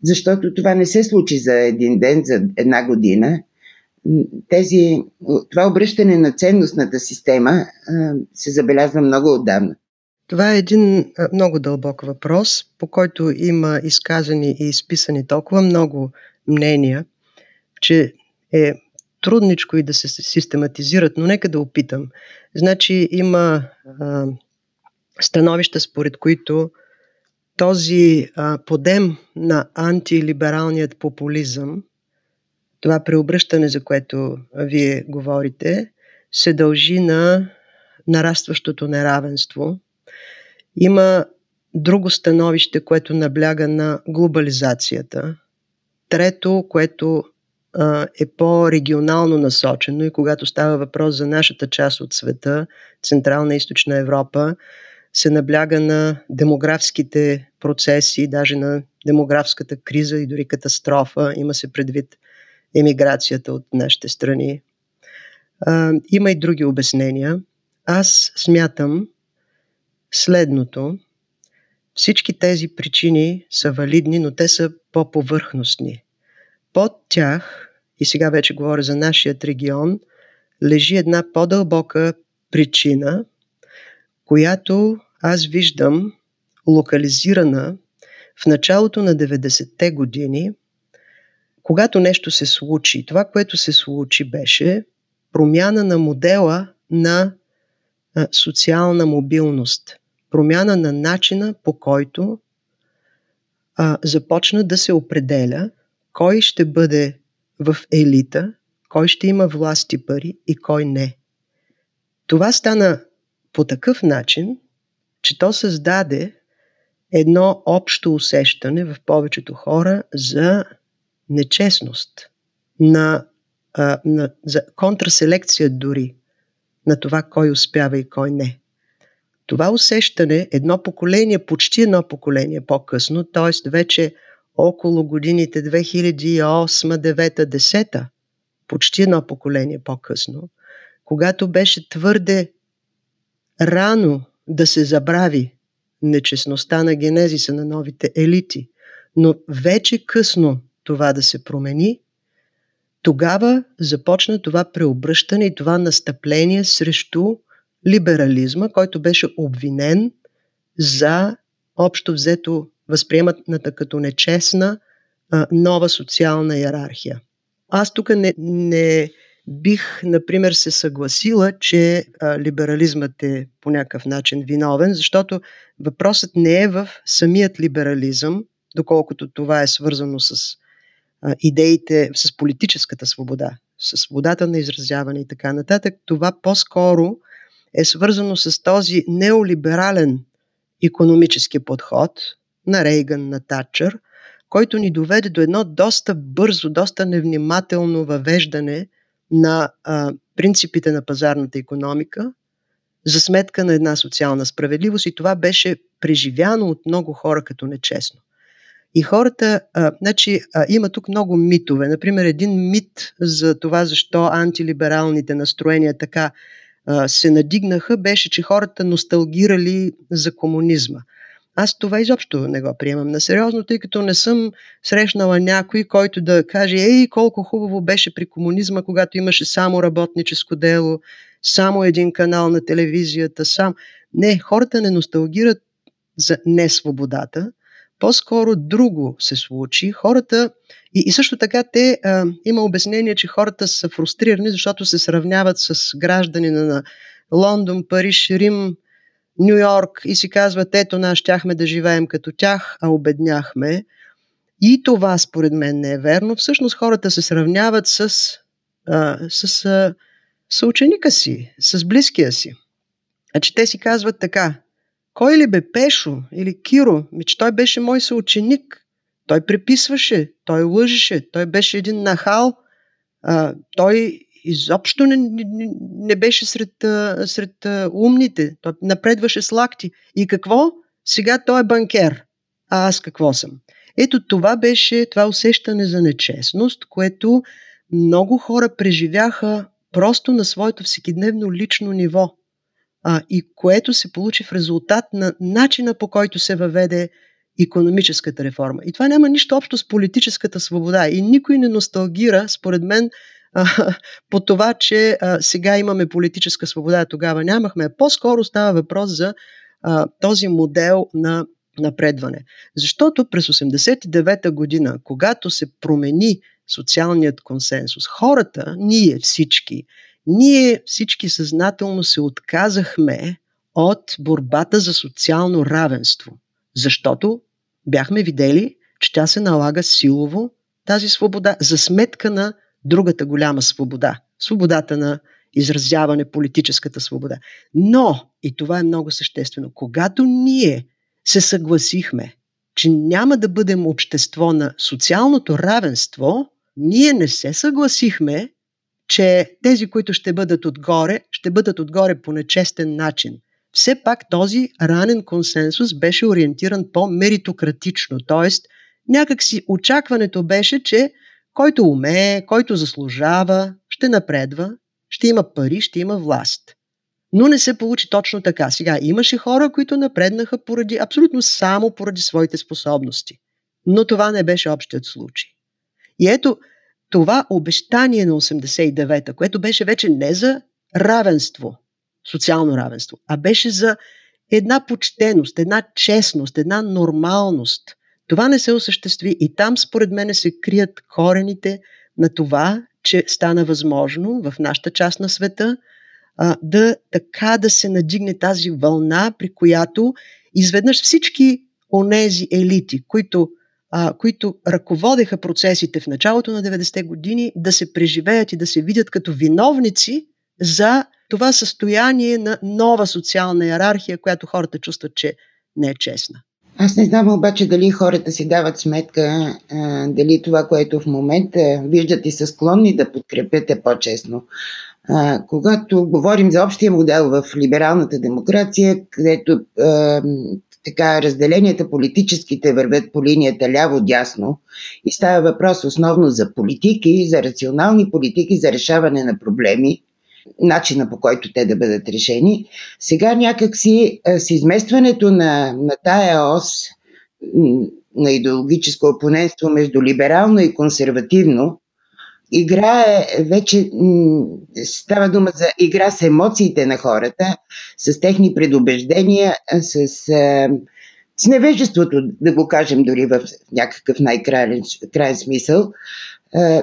Защото това не се случи за един ден, за една година. Тези, това обръщане на ценностната система се забелязва много отдавна. Това е един много дълбок въпрос, по който има изказани и изписани толкова много мнения, че е трудничко и да се систематизират, но нека да опитам. Значи има а, становища, според които този а, подем на антилибералният популизъм, това преобръщане, за което вие говорите, се дължи на нарастващото неравенство. Има друго становище, което набляга на глобализацията. Трето, което е по-регионално насочено и когато става въпрос за нашата част от света, Централна и Източна Европа, се набляга на демографските процеси, даже на демографската криза и дори катастрофа. Има се предвид емиграцията от нашите страни. Има и други обяснения. Аз смятам следното. Всички тези причини са валидни, но те са по-повърхностни. Под тях и сега вече говоря за нашият регион, лежи една по-дълбока причина, която аз виждам локализирана в началото на 90-те години, когато нещо се случи. Това, което се случи, беше промяна на модела на социална мобилност, промяна на начина по който а, започна да се определя кой ще бъде в елита, кой ще има власт и пари и кой не. Това стана по такъв начин, че то създаде едно общо усещане в повечето хора за нечестност, на, а, на, за контраселекция дори на това кой успява и кой не. Това усещане, едно поколение, почти едно поколение по-късно, т.е. вече около годините 2008, 9, 10, почти едно поколение по-късно, когато беше твърде рано да се забрави нечестността на генезиса на новите елити, но вече късно това да се промени, тогава започна това преобръщане и това настъпление срещу либерализма, който беше обвинен за общо взето възприеманата като нечестна нова социална иерархия. Аз тук не, не бих, например, се съгласила, че либерализмът е по някакъв начин виновен, защото въпросът не е в самият либерализъм, доколкото това е свързано с идеите, с политическата свобода, с свободата на изразяване и така нататък. Това по-скоро е свързано с този неолиберален економически подход, на Рейган, на Татчър, който ни доведе до едно доста бързо, доста невнимателно въвеждане на а, принципите на пазарната економика за сметка на една социална справедливост и това беше преживяно от много хора като нечестно. И хората, а, значи, а, има тук много митове. Например, един мит за това защо антилибералните настроения така а, се надигнаха, беше, че хората носталгирали за комунизма – аз това изобщо не го приемам на сериозно, тъй като не съм срещнала някой, който да каже, ей, колко хубаво беше при комунизма, когато имаше само работническо дело, само един канал на телевизията, сам. Не, хората не носталгират за несвободата, по-скоро друго се случи. Хората, и, и също така те, а, има обяснение, че хората са фрустрирани, защото се сравняват с граждани на Лондон, Париж, Рим, Нью Йорк и си казват, ето нас щяхме да живеем като тях, а обедняхме. И това според мен не е верно. Всъщност хората се сравняват с, а, с а, съученика си, с близкия си. Значи те си казват така, кой ли бе Пешо или Киро? Ми, че той беше мой съученик. Той преписваше, той лъжеше, той беше един нахал. А, той изобщо не, не, не беше сред, сред умните. Той напредваше с лакти. И какво? Сега той е банкер. А аз какво съм? Ето това беше това усещане за нечестност, което много хора преживяха просто на своето всекидневно лично ниво. А, и което се получи в резултат на начина по който се въведе економическата реформа. И това няма нищо общо с политическата свобода. И никой не носталгира, според мен, по това, че сега имаме политическа свобода, тогава нямахме. По-скоро става въпрос за този модел на напредване. Защото през 89-та година, когато се промени социалният консенсус, хората, ние всички, ние всички съзнателно се отказахме от борбата за социално равенство, защото бяхме видели, че тя се налага силово тази свобода за сметка на другата голяма свобода свободата на изразяване, политическата свобода. Но, и това е много съществено, когато ние се съгласихме, че няма да бъдем общество на социалното равенство, ние не се съгласихме, че тези, които ще бъдат отгоре, ще бъдат отгоре по нечестен начин. Все пак този ранен консенсус беше ориентиран по-меритократично, т.е. някакси очакването беше, че който умее, който заслужава, ще напредва, ще има пари, ще има власт. Но не се получи точно така. Сега имаше хора, които напреднаха поради, абсолютно само поради своите способности. Но това не беше общият случай. И ето, това обещание на 89-та, което беше вече не за равенство, социално равенство, а беше за една почтеност, една честност, една нормалност. Това не се осъществи и там според мен се крият корените на това, че стана възможно в нашата част на света а, да така да се надигне тази вълна, при която изведнъж всички онези елити, които а, които ръководеха процесите в началото на 90-те години, да се преживеят и да се видят като виновници за това състояние на нова социална иерархия, която хората чувстват, че не е честна. Аз не знам обаче дали хората си дават сметка, а, дали това, което в момента виждат и са склонни да подкрепят е по-честно. А, когато говорим за общия модел в либералната демокрация, където а, така разделенията политическите вървят по линията ляво-дясно и става въпрос основно за политики, за рационални политики, за решаване на проблеми, начина по който те да бъдат решени. Сега някакси с изместването на, на тая ос на идеологическо опонентство между либерално и консервативно, играе вече, става дума за игра с емоциите на хората, с техни предубеждения, с, с невежеството, да го кажем дори в някакъв най-краен смисъл.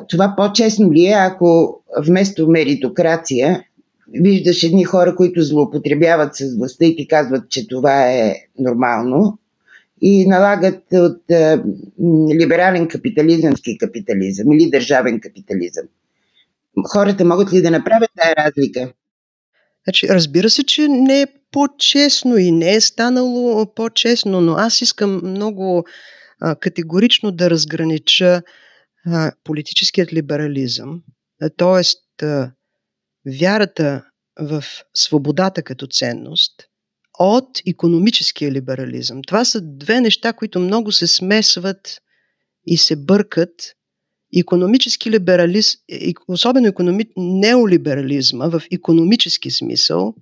Това по-честно ли е, ако вместо меритокрация виждаш едни хора, които злоупотребяват с властта и ти казват, че това е нормално, и налагат от е, либерален капитализъмски капитализъм или държавен капитализъм. Хората могат ли да направят тази разлика? Значи, разбира се, че не е по-честно и не е станало по-честно, но аз искам много а, категорично да разгранича политическият либерализъм, т.е. вярата в свободата като ценност – от економическия либерализъм. Това са две неща, които много се смесват и се бъркат. Економически либерализм, особено економи... неолиберализма в економически смисъл,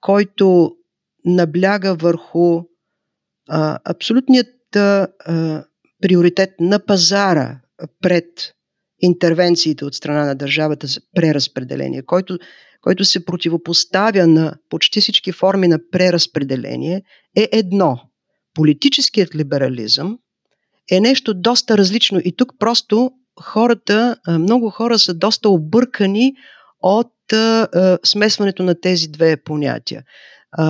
който набляга върху а, абсолютният а, приоритет на пазара пред интервенциите от страна на държавата за преразпределение, който, който се противопоставя на почти всички форми на преразпределение, е едно. Политическият либерализъм е нещо доста различно и тук просто хората, много хора са доста объркани от смесването на тези две понятия.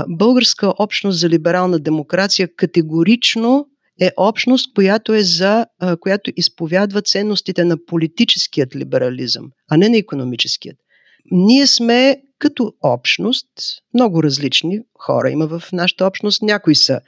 Българска общност за либерална демокрация категорично е общност, която е за, която изповядва ценностите на политическият либерализъм, а не на економическият. Ние сме като общност много различни хора. Има в нашата общност някои са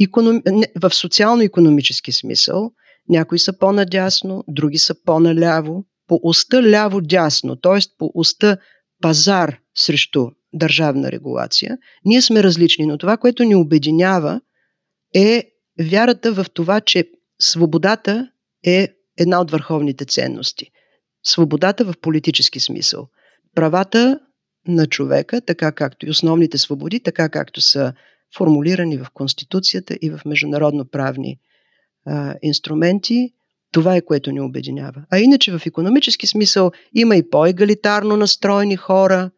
економ... в социално-економически смисъл, някои са по-надясно, други са по-наляво, по уста ляво-дясно, т.е. по уста пазар срещу държавна регулация. Ние сме различни, но това, което ни обединява е вярата в това, че свободата е една от върховните ценности. Свободата в политически смисъл. Правата на човека, така както и основните свободи, така както са формулирани в Конституцията и в международно правни а, инструменти, това е което ни обединява. А иначе в економически смисъл има и по-егалитарно настроени хора,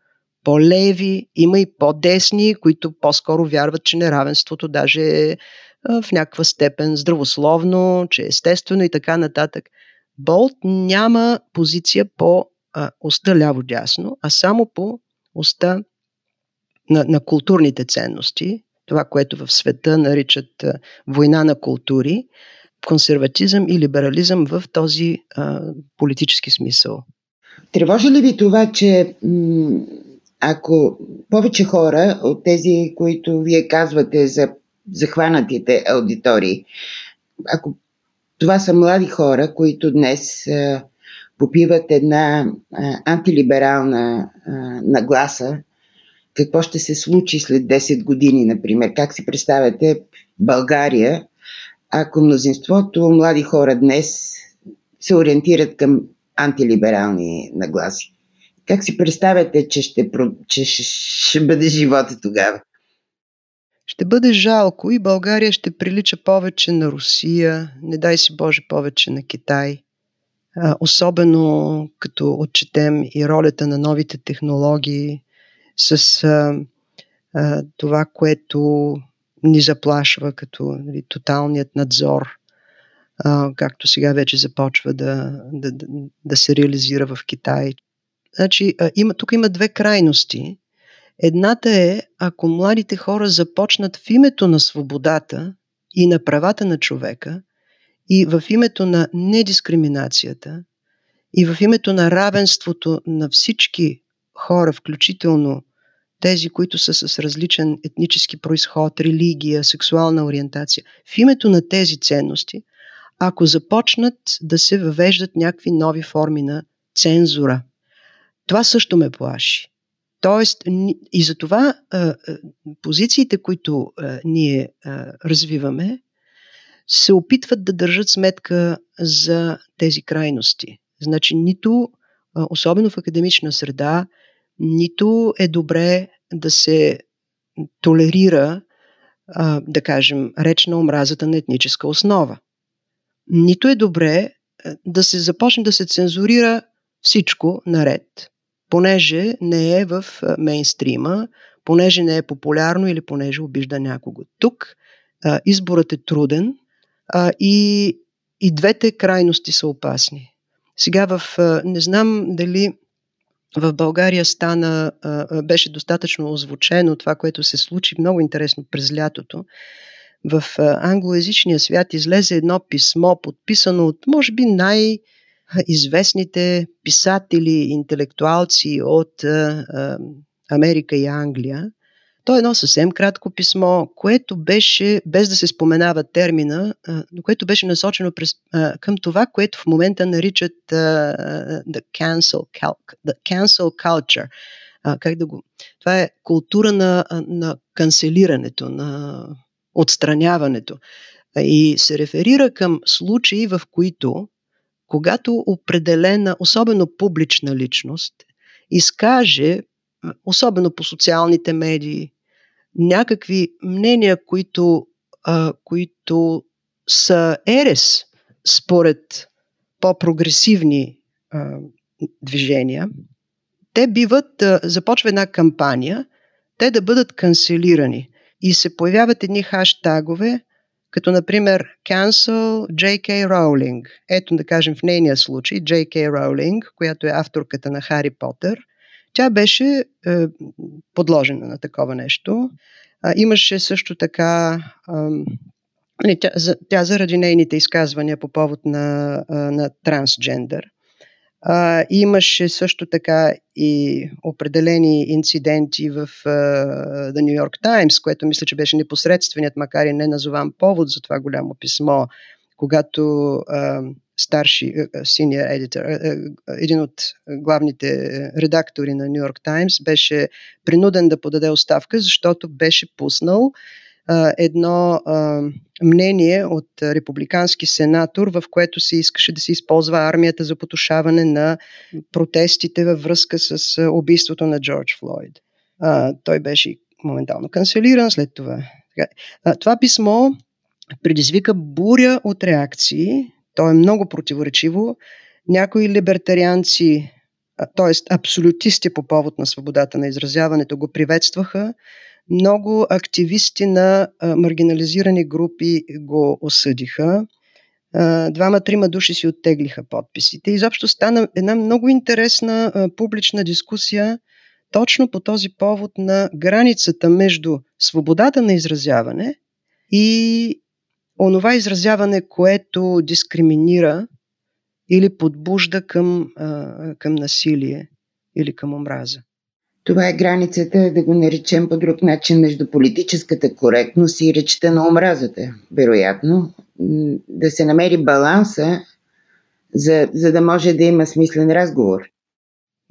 по-леви, има и по-десни, които по-скоро вярват, че неравенството даже е в някаква степен здравословно, че е естествено и така нататък. Болт няма позиция по а, оста ляво-дясно, а само по оста на, на културните ценности, това, което в света наричат а, война на култури консерватизъм и либерализъм в този а, политически смисъл. Тревожи ли ви това, че ако повече хора от тези, които вие казвате за захванатите аудитории, ако това са млади хора, които днес попиват една антилиберална нагласа, какво ще се случи след 10 години, например? Как си представяте България ако мнозинството млади хора днес се ориентират към антилиберални нагласи. Как си представяте, че ще, че ще бъде живота тогава? Ще бъде жалко и България ще прилича повече на Русия, не дай си Боже повече на Китай. Особено като отчетем и ролята на новите технологии с а, а, това, което ни заплашва като нали, тоталният надзор, а, както сега вече започва да, да, да, да се реализира в Китай. Значи, а, има, тук има две крайности. Едната е, ако младите хора започнат в името на свободата и на правата на човека и в името на недискриминацията и в името на равенството на всички хора, включително тези, които са с различен етнически происход, религия, сексуална ориентация. В името на тези ценности, ако започнат да се въвеждат някакви нови форми на цензура, това също ме плаши. Тоест, и за това позициите, които ние развиваме, се опитват да държат сметка за тези крайности. Значи, нито, особено в академична среда, нито е добре да се толерира, да кажем, реч на омразата на етническа основа. Нито е добре да се започне да се цензурира всичко наред, понеже не е в мейнстрима, понеже не е популярно или понеже обижда някого. Тук а, изборът е труден а, и, и двете крайности са опасни. Сега в, а, не знам дали в България стана, беше достатъчно озвучено това, което се случи много интересно през лятото. В англоязичния свят излезе едно писмо, подписано от, може би, най- известните писатели, интелектуалци от Америка и Англия, то е едно съвсем кратко писмо, което беше, без да се споменава термина, но което беше насочено през, към това, което в момента наричат the, cancel, the cancel culture. Как да го... Това е култура на, на канцелирането, на отстраняването. И се реферира към случаи, в които, когато определена, особено публична личност, изкаже особено по социалните медии, някакви мнения, които, а, които са ерес според по-прогресивни а, движения, те биват, а, започва една кампания, те да бъдат канцелирани. И се появяват едни хаштагове, като например Cancel J.K. Rowling. Ето да кажем в нейния случай J.K. Rowling, която е авторката на Хари Потър, тя беше е, подложена на такова нещо. А, имаше също така. Е, тя, тя заради нейните изказвания по повод на, на трансджендър. А, имаше също така и определени инциденти в uh, The New York Times, което мисля, че беше непосредственият, макар и не назован повод за това голямо писмо, когато uh, старши, синия едитор, един от главните редактори на Нью Йорк Таймс беше принуден да подаде оставка, защото беше пуснал едно мнение от републикански сенатор, в което се искаше да се използва армията за потушаване на протестите във връзка с убийството на Джордж Флойд. Той беше моментално канцелиран след това. Това писмо предизвика буря от реакции то е много противоречиво. Някои либертарианци, т.е. абсолютисти по повод на свободата на изразяването, го приветстваха. Много активисти на маргинализирани групи го осъдиха. Двама-трима души си оттеглиха подписите. Изобщо стана една много интересна публична дискусия точно по този повод на границата между свободата на изразяване и онова изразяване, което дискриминира или подбужда към, към насилие или към омраза. Това е границата, да го наречем по друг начин, между политическата коректност и речта на омразата, вероятно. Да се намери баланса, за, за да може да има смислен разговор.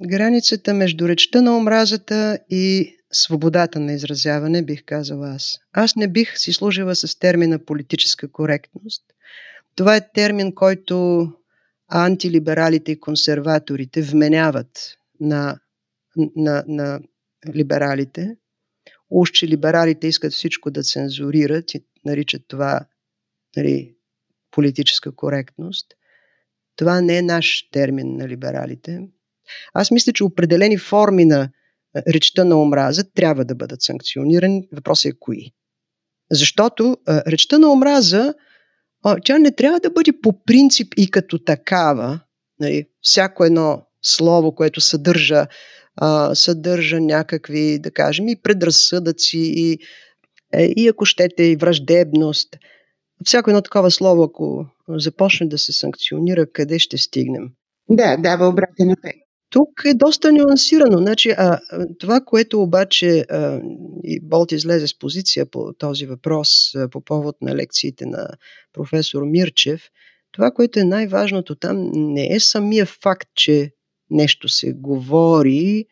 Границата между речта на омразата и свободата на изразяване, бих казала аз. Аз не бих си служила с термина политическа коректност. Това е термин, който антилибералите и консерваторите вменяват на, на, на либералите. Уж, че либералите искат всичко да цензурират и наричат това нали, политическа коректност. Това не е наш термин на либералите. Аз мисля, че определени форми на речта на омраза трябва да бъдат санкционирани. Въпросът е кои. Защото а, речта на омраза, тя не трябва да бъде по принцип и като такава. Нали, всяко едно слово, което съдържа, а, съдържа някакви, да кажем, и предразсъдъци, и, е, и ако щете, и враждебност. Всяко едно такова слово, ако започне да се санкционира, къде ще стигнем? Да, дава обратен ефект. Тук е доста нюансирано. Значи, а, това, което обаче а, и Болт излезе с позиция по този въпрос а, по повод на лекциите на професор Мирчев, това, което е най-важното там, не е самия факт, че нещо се говори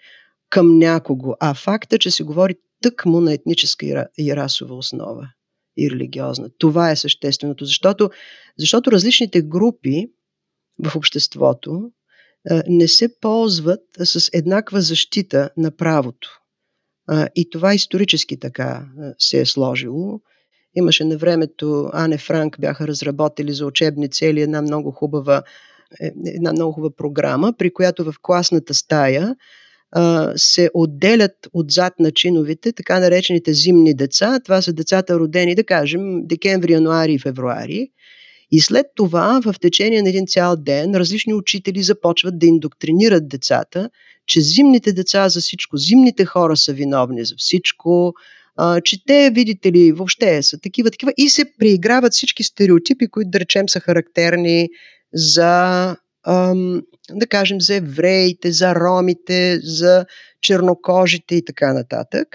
към някого, а факта, че се говори тъкмо на етническа и расова основа и религиозна. Това е същественото, защото, защото различните групи в обществото не се ползват с еднаква защита на правото. И това исторически така се е сложило. Имаше на времето Ане Франк бяха разработили за учебни цели една много хубава, една много хубава програма, при която в класната стая се отделят отзад на чиновите така наречените зимни деца. Това са децата родени, да кажем, декември, януари и февруари. И след това, в течение на един цял ден, различни учители започват да индоктринират децата, че зимните деца за всичко, зимните хора са виновни за всичко, че те, видите ли, въобще са такива, такива и се преиграват всички стереотипи, които, да речем, са характерни за, да кажем, за евреите, за ромите, за чернокожите и така нататък.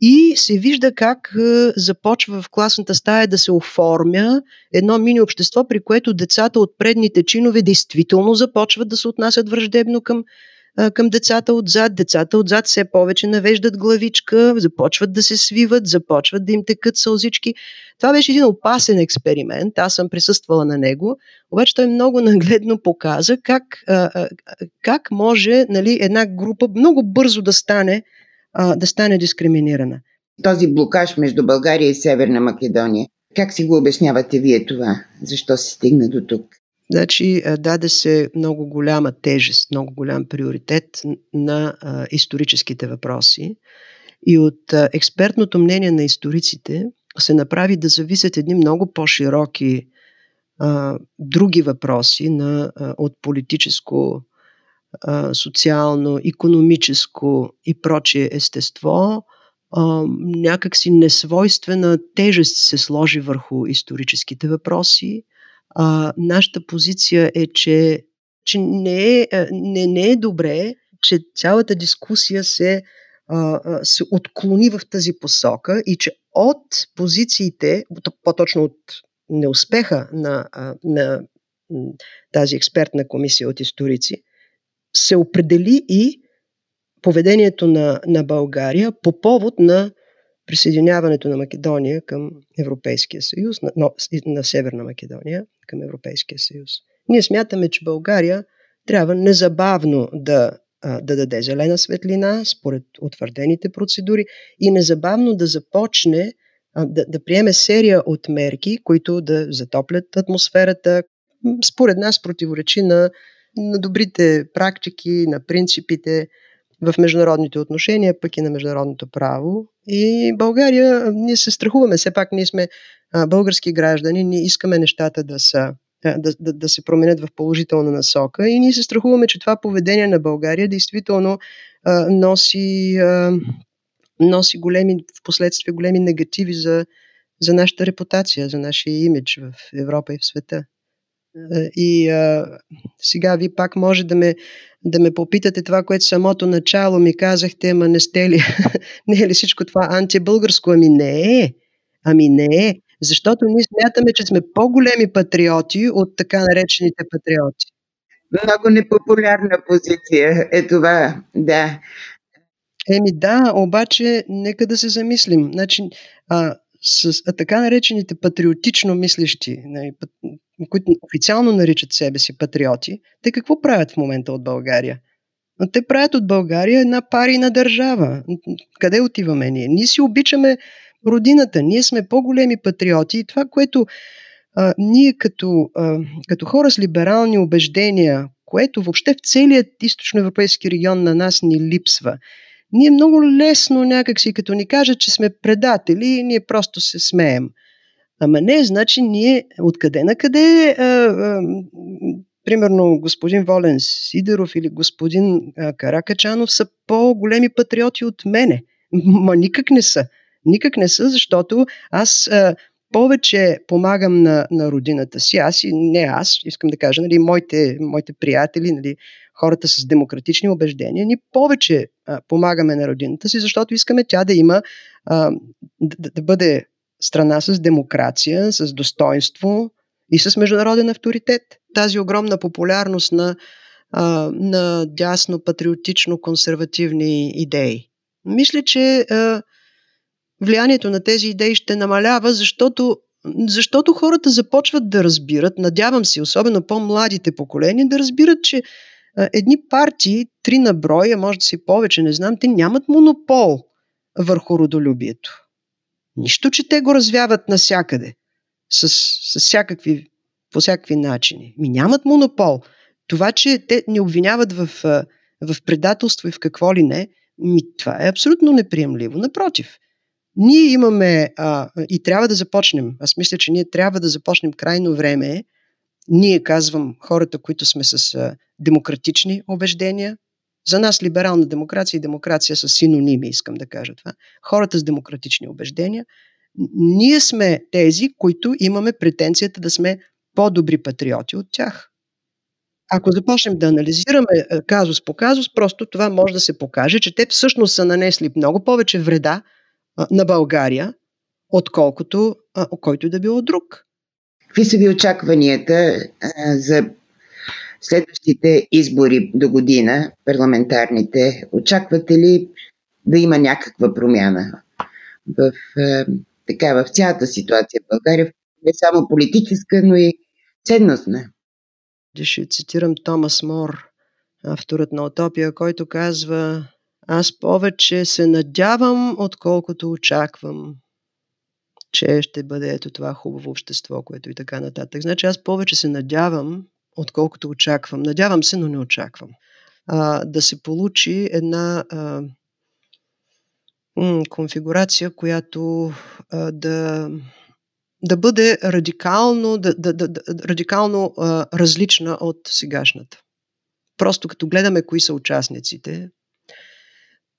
И се вижда как започва в класната стая да се оформя едно мини общество, при което децата от предните чинове действително започват да се отнасят враждебно към, към децата отзад. Децата отзад все повече навеждат главичка, започват да се свиват, започват да им текат сълзички. Това беше един опасен експеримент, аз съм присъствала на него, обаче той много [LAUGHS] нагледно показа как, как може нали, една група много бързо да стане да стане дискриминирана. Този блокаж между България и Северна Македония, как си го обяснявате вие това? Защо се стигна до тук? Значи, даде се много голяма тежест, много голям приоритет на историческите въпроси. И от експертното мнение на историците се направи да зависят едни много по-широки а, други въпроси на, а, от политическо, а, социално, економическо и прочие естество. А, някакси несвойствена тежест се сложи върху историческите въпроси. А, нашата позиция е, че, че не, е, не, не е добре, че цялата дискусия се, а, се отклони в тази посока и че от позициите, по-точно от неуспеха на, на тази експертна комисия от историци, се определи и поведението на, на България по повод на присъединяването на Македония към Европейския съюз, на, на, на Северна Македония към Европейския съюз. Ние смятаме, че България трябва незабавно да, да даде зелена светлина според утвърдените процедури и незабавно да започне да, да приеме серия от мерки, които да затоплят атмосферата. Според нас противоречи на, на добрите практики, на принципите в международните отношения, пък и на международното право. И България, ние се страхуваме, все пак ние сме български граждани, ние искаме нещата да са да, да, да се променят в положителна насока и ние се страхуваме, че това поведение на България действително а, носи а, носи големи, в последствие големи негативи за, за нашата репутация, за нашия имидж в Европа и в света. И а, сега ви пак може да ме, да ме попитате това, което самото начало ми казахте, ама не сте ли, [LAUGHS] не е ли всичко това антибългарско? Ами не е. Ами не е. Защото ние смятаме, че сме по-големи патриоти от така наречените патриоти. Много непопулярна позиция е това, да. Еми да, обаче нека да се замислим. Значи, а, с така наречените патриотично мислещи, нали, които официално наричат себе си патриоти, те какво правят в момента от България? Те правят от България една парина държава. Къде отиваме ние? Ние си обичаме родината, ние сме по-големи патриоти и това, което а, ние като, а, като хора с либерални убеждения, което въобще в целият източноевропейски регион на нас ни липсва – ние много лесно някакси, като ни кажат, че сме предатели, ние просто се смеем. Ама не, значи ние откъде на къде, а, а, примерно господин Волен Сидеров или господин а, Каракачанов са по-големи патриоти от мене. Ма никак не са. Никак не са, защото аз а, повече помагам на, на родината си. Аз и не аз, искам да кажа, нали, моите, моите приятели, нали, хората с демократични убеждения, ни повече а, помагаме на родината си, защото искаме тя да има, а, да, да бъде страна с демокрация, с достоинство и с международен авторитет. Тази огромна популярност на, а, на дясно-патриотично-консервативни идеи. Мисля, че а, влиянието на тези идеи ще намалява, защото защото хората започват да разбират, надявам се, особено по-младите поколения, да разбират, че едни партии, три на броя, може да си повече, не знам, те нямат монопол върху родолюбието. Нищо, че те го развяват насякъде, с, с всякакви, по всякакви начини. Ми нямат монопол. Това, че те не обвиняват в, в предателство и в какво ли не, ми, това е абсолютно неприемливо. Напротив, ние имаме а, и трябва да започнем. Аз мисля, че ние трябва да започнем крайно време. Ние, казвам, хората, които сме с а, демократични убеждения. За нас либерална демокрация и демокрация са синоними, искам да кажа това. Хората с демократични убеждения. Ние сме тези, които имаме претенцията да сме по-добри патриоти от тях. Ако започнем да анализираме казус по казус, просто това може да се покаже, че те всъщност са нанесли много повече вреда на България, отколкото който и да било друг. Какви са ви очакванията за следващите избори до година, парламентарните, очаквате ли да има някаква промяна в, така, в цялата ситуация в България, не само политическа, но и ценностна? Ще цитирам Томас Мор, авторът на Утопия, който казва аз повече се надявам, отколкото очаквам, че ще бъде ето това хубаво общество, което и така нататък. Значи аз повече се надявам, отколкото очаквам. Надявам се, но не очаквам. А, да се получи една а, м- конфигурация, която а, да, да бъде радикално, да, да, да, радикално а, различна от сегашната. Просто като гледаме кои са участниците,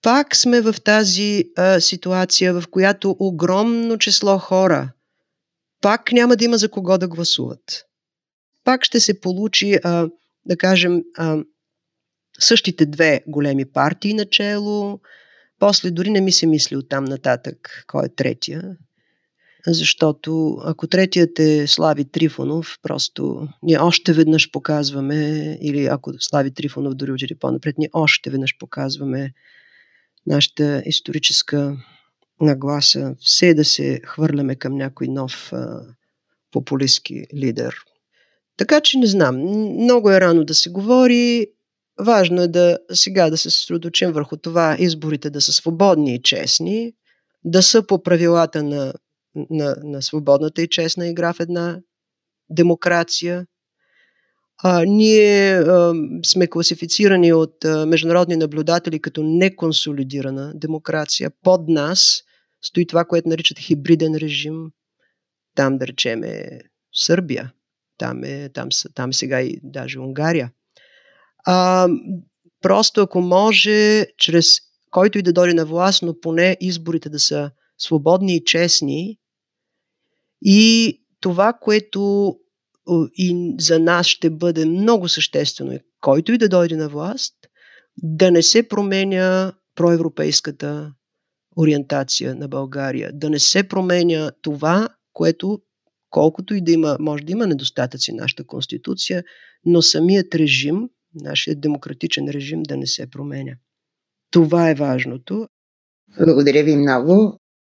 пак сме в тази а, ситуация, в която огромно число хора пак няма да има за кого да гласуват. Пак ще се получи, а, да кажем, а, същите две големи партии начало, после дори не ми се мисли от там нататък кой е третия. Защото ако третият е Слави Трифонов, просто ние още веднъж показваме, или ако Слави Трифонов дори отиде по-напред, ние още веднъж показваме нашата историческа нагласа, все да се хвърляме към някой нов а, популистски лидер. Така че не знам, много е рано да се говори. Важно е да сега да се съсредоточим върху това изборите да са свободни и честни, да са по правилата на, на, на свободната и честна игра в една демокрация, а, ние а, сме класифицирани от а, международни наблюдатели като неконсолидирана демокрация. Под нас стои това, което наричат хибриден режим. Там, да речем, е Сърбия. Там е, там, там сега и даже Унгария. А, просто ако може, чрез който и да дойде на власт, но поне изборите да са свободни и честни. И това, което и за нас ще бъде много съществено, който и да дойде на власт, да не се променя проевропейската ориентация на България, да не се променя това, което колкото и да има, може да има недостатъци нашата конституция, но самият режим, нашия демократичен режим да не се променя. Това е важното. Благодаря ви много.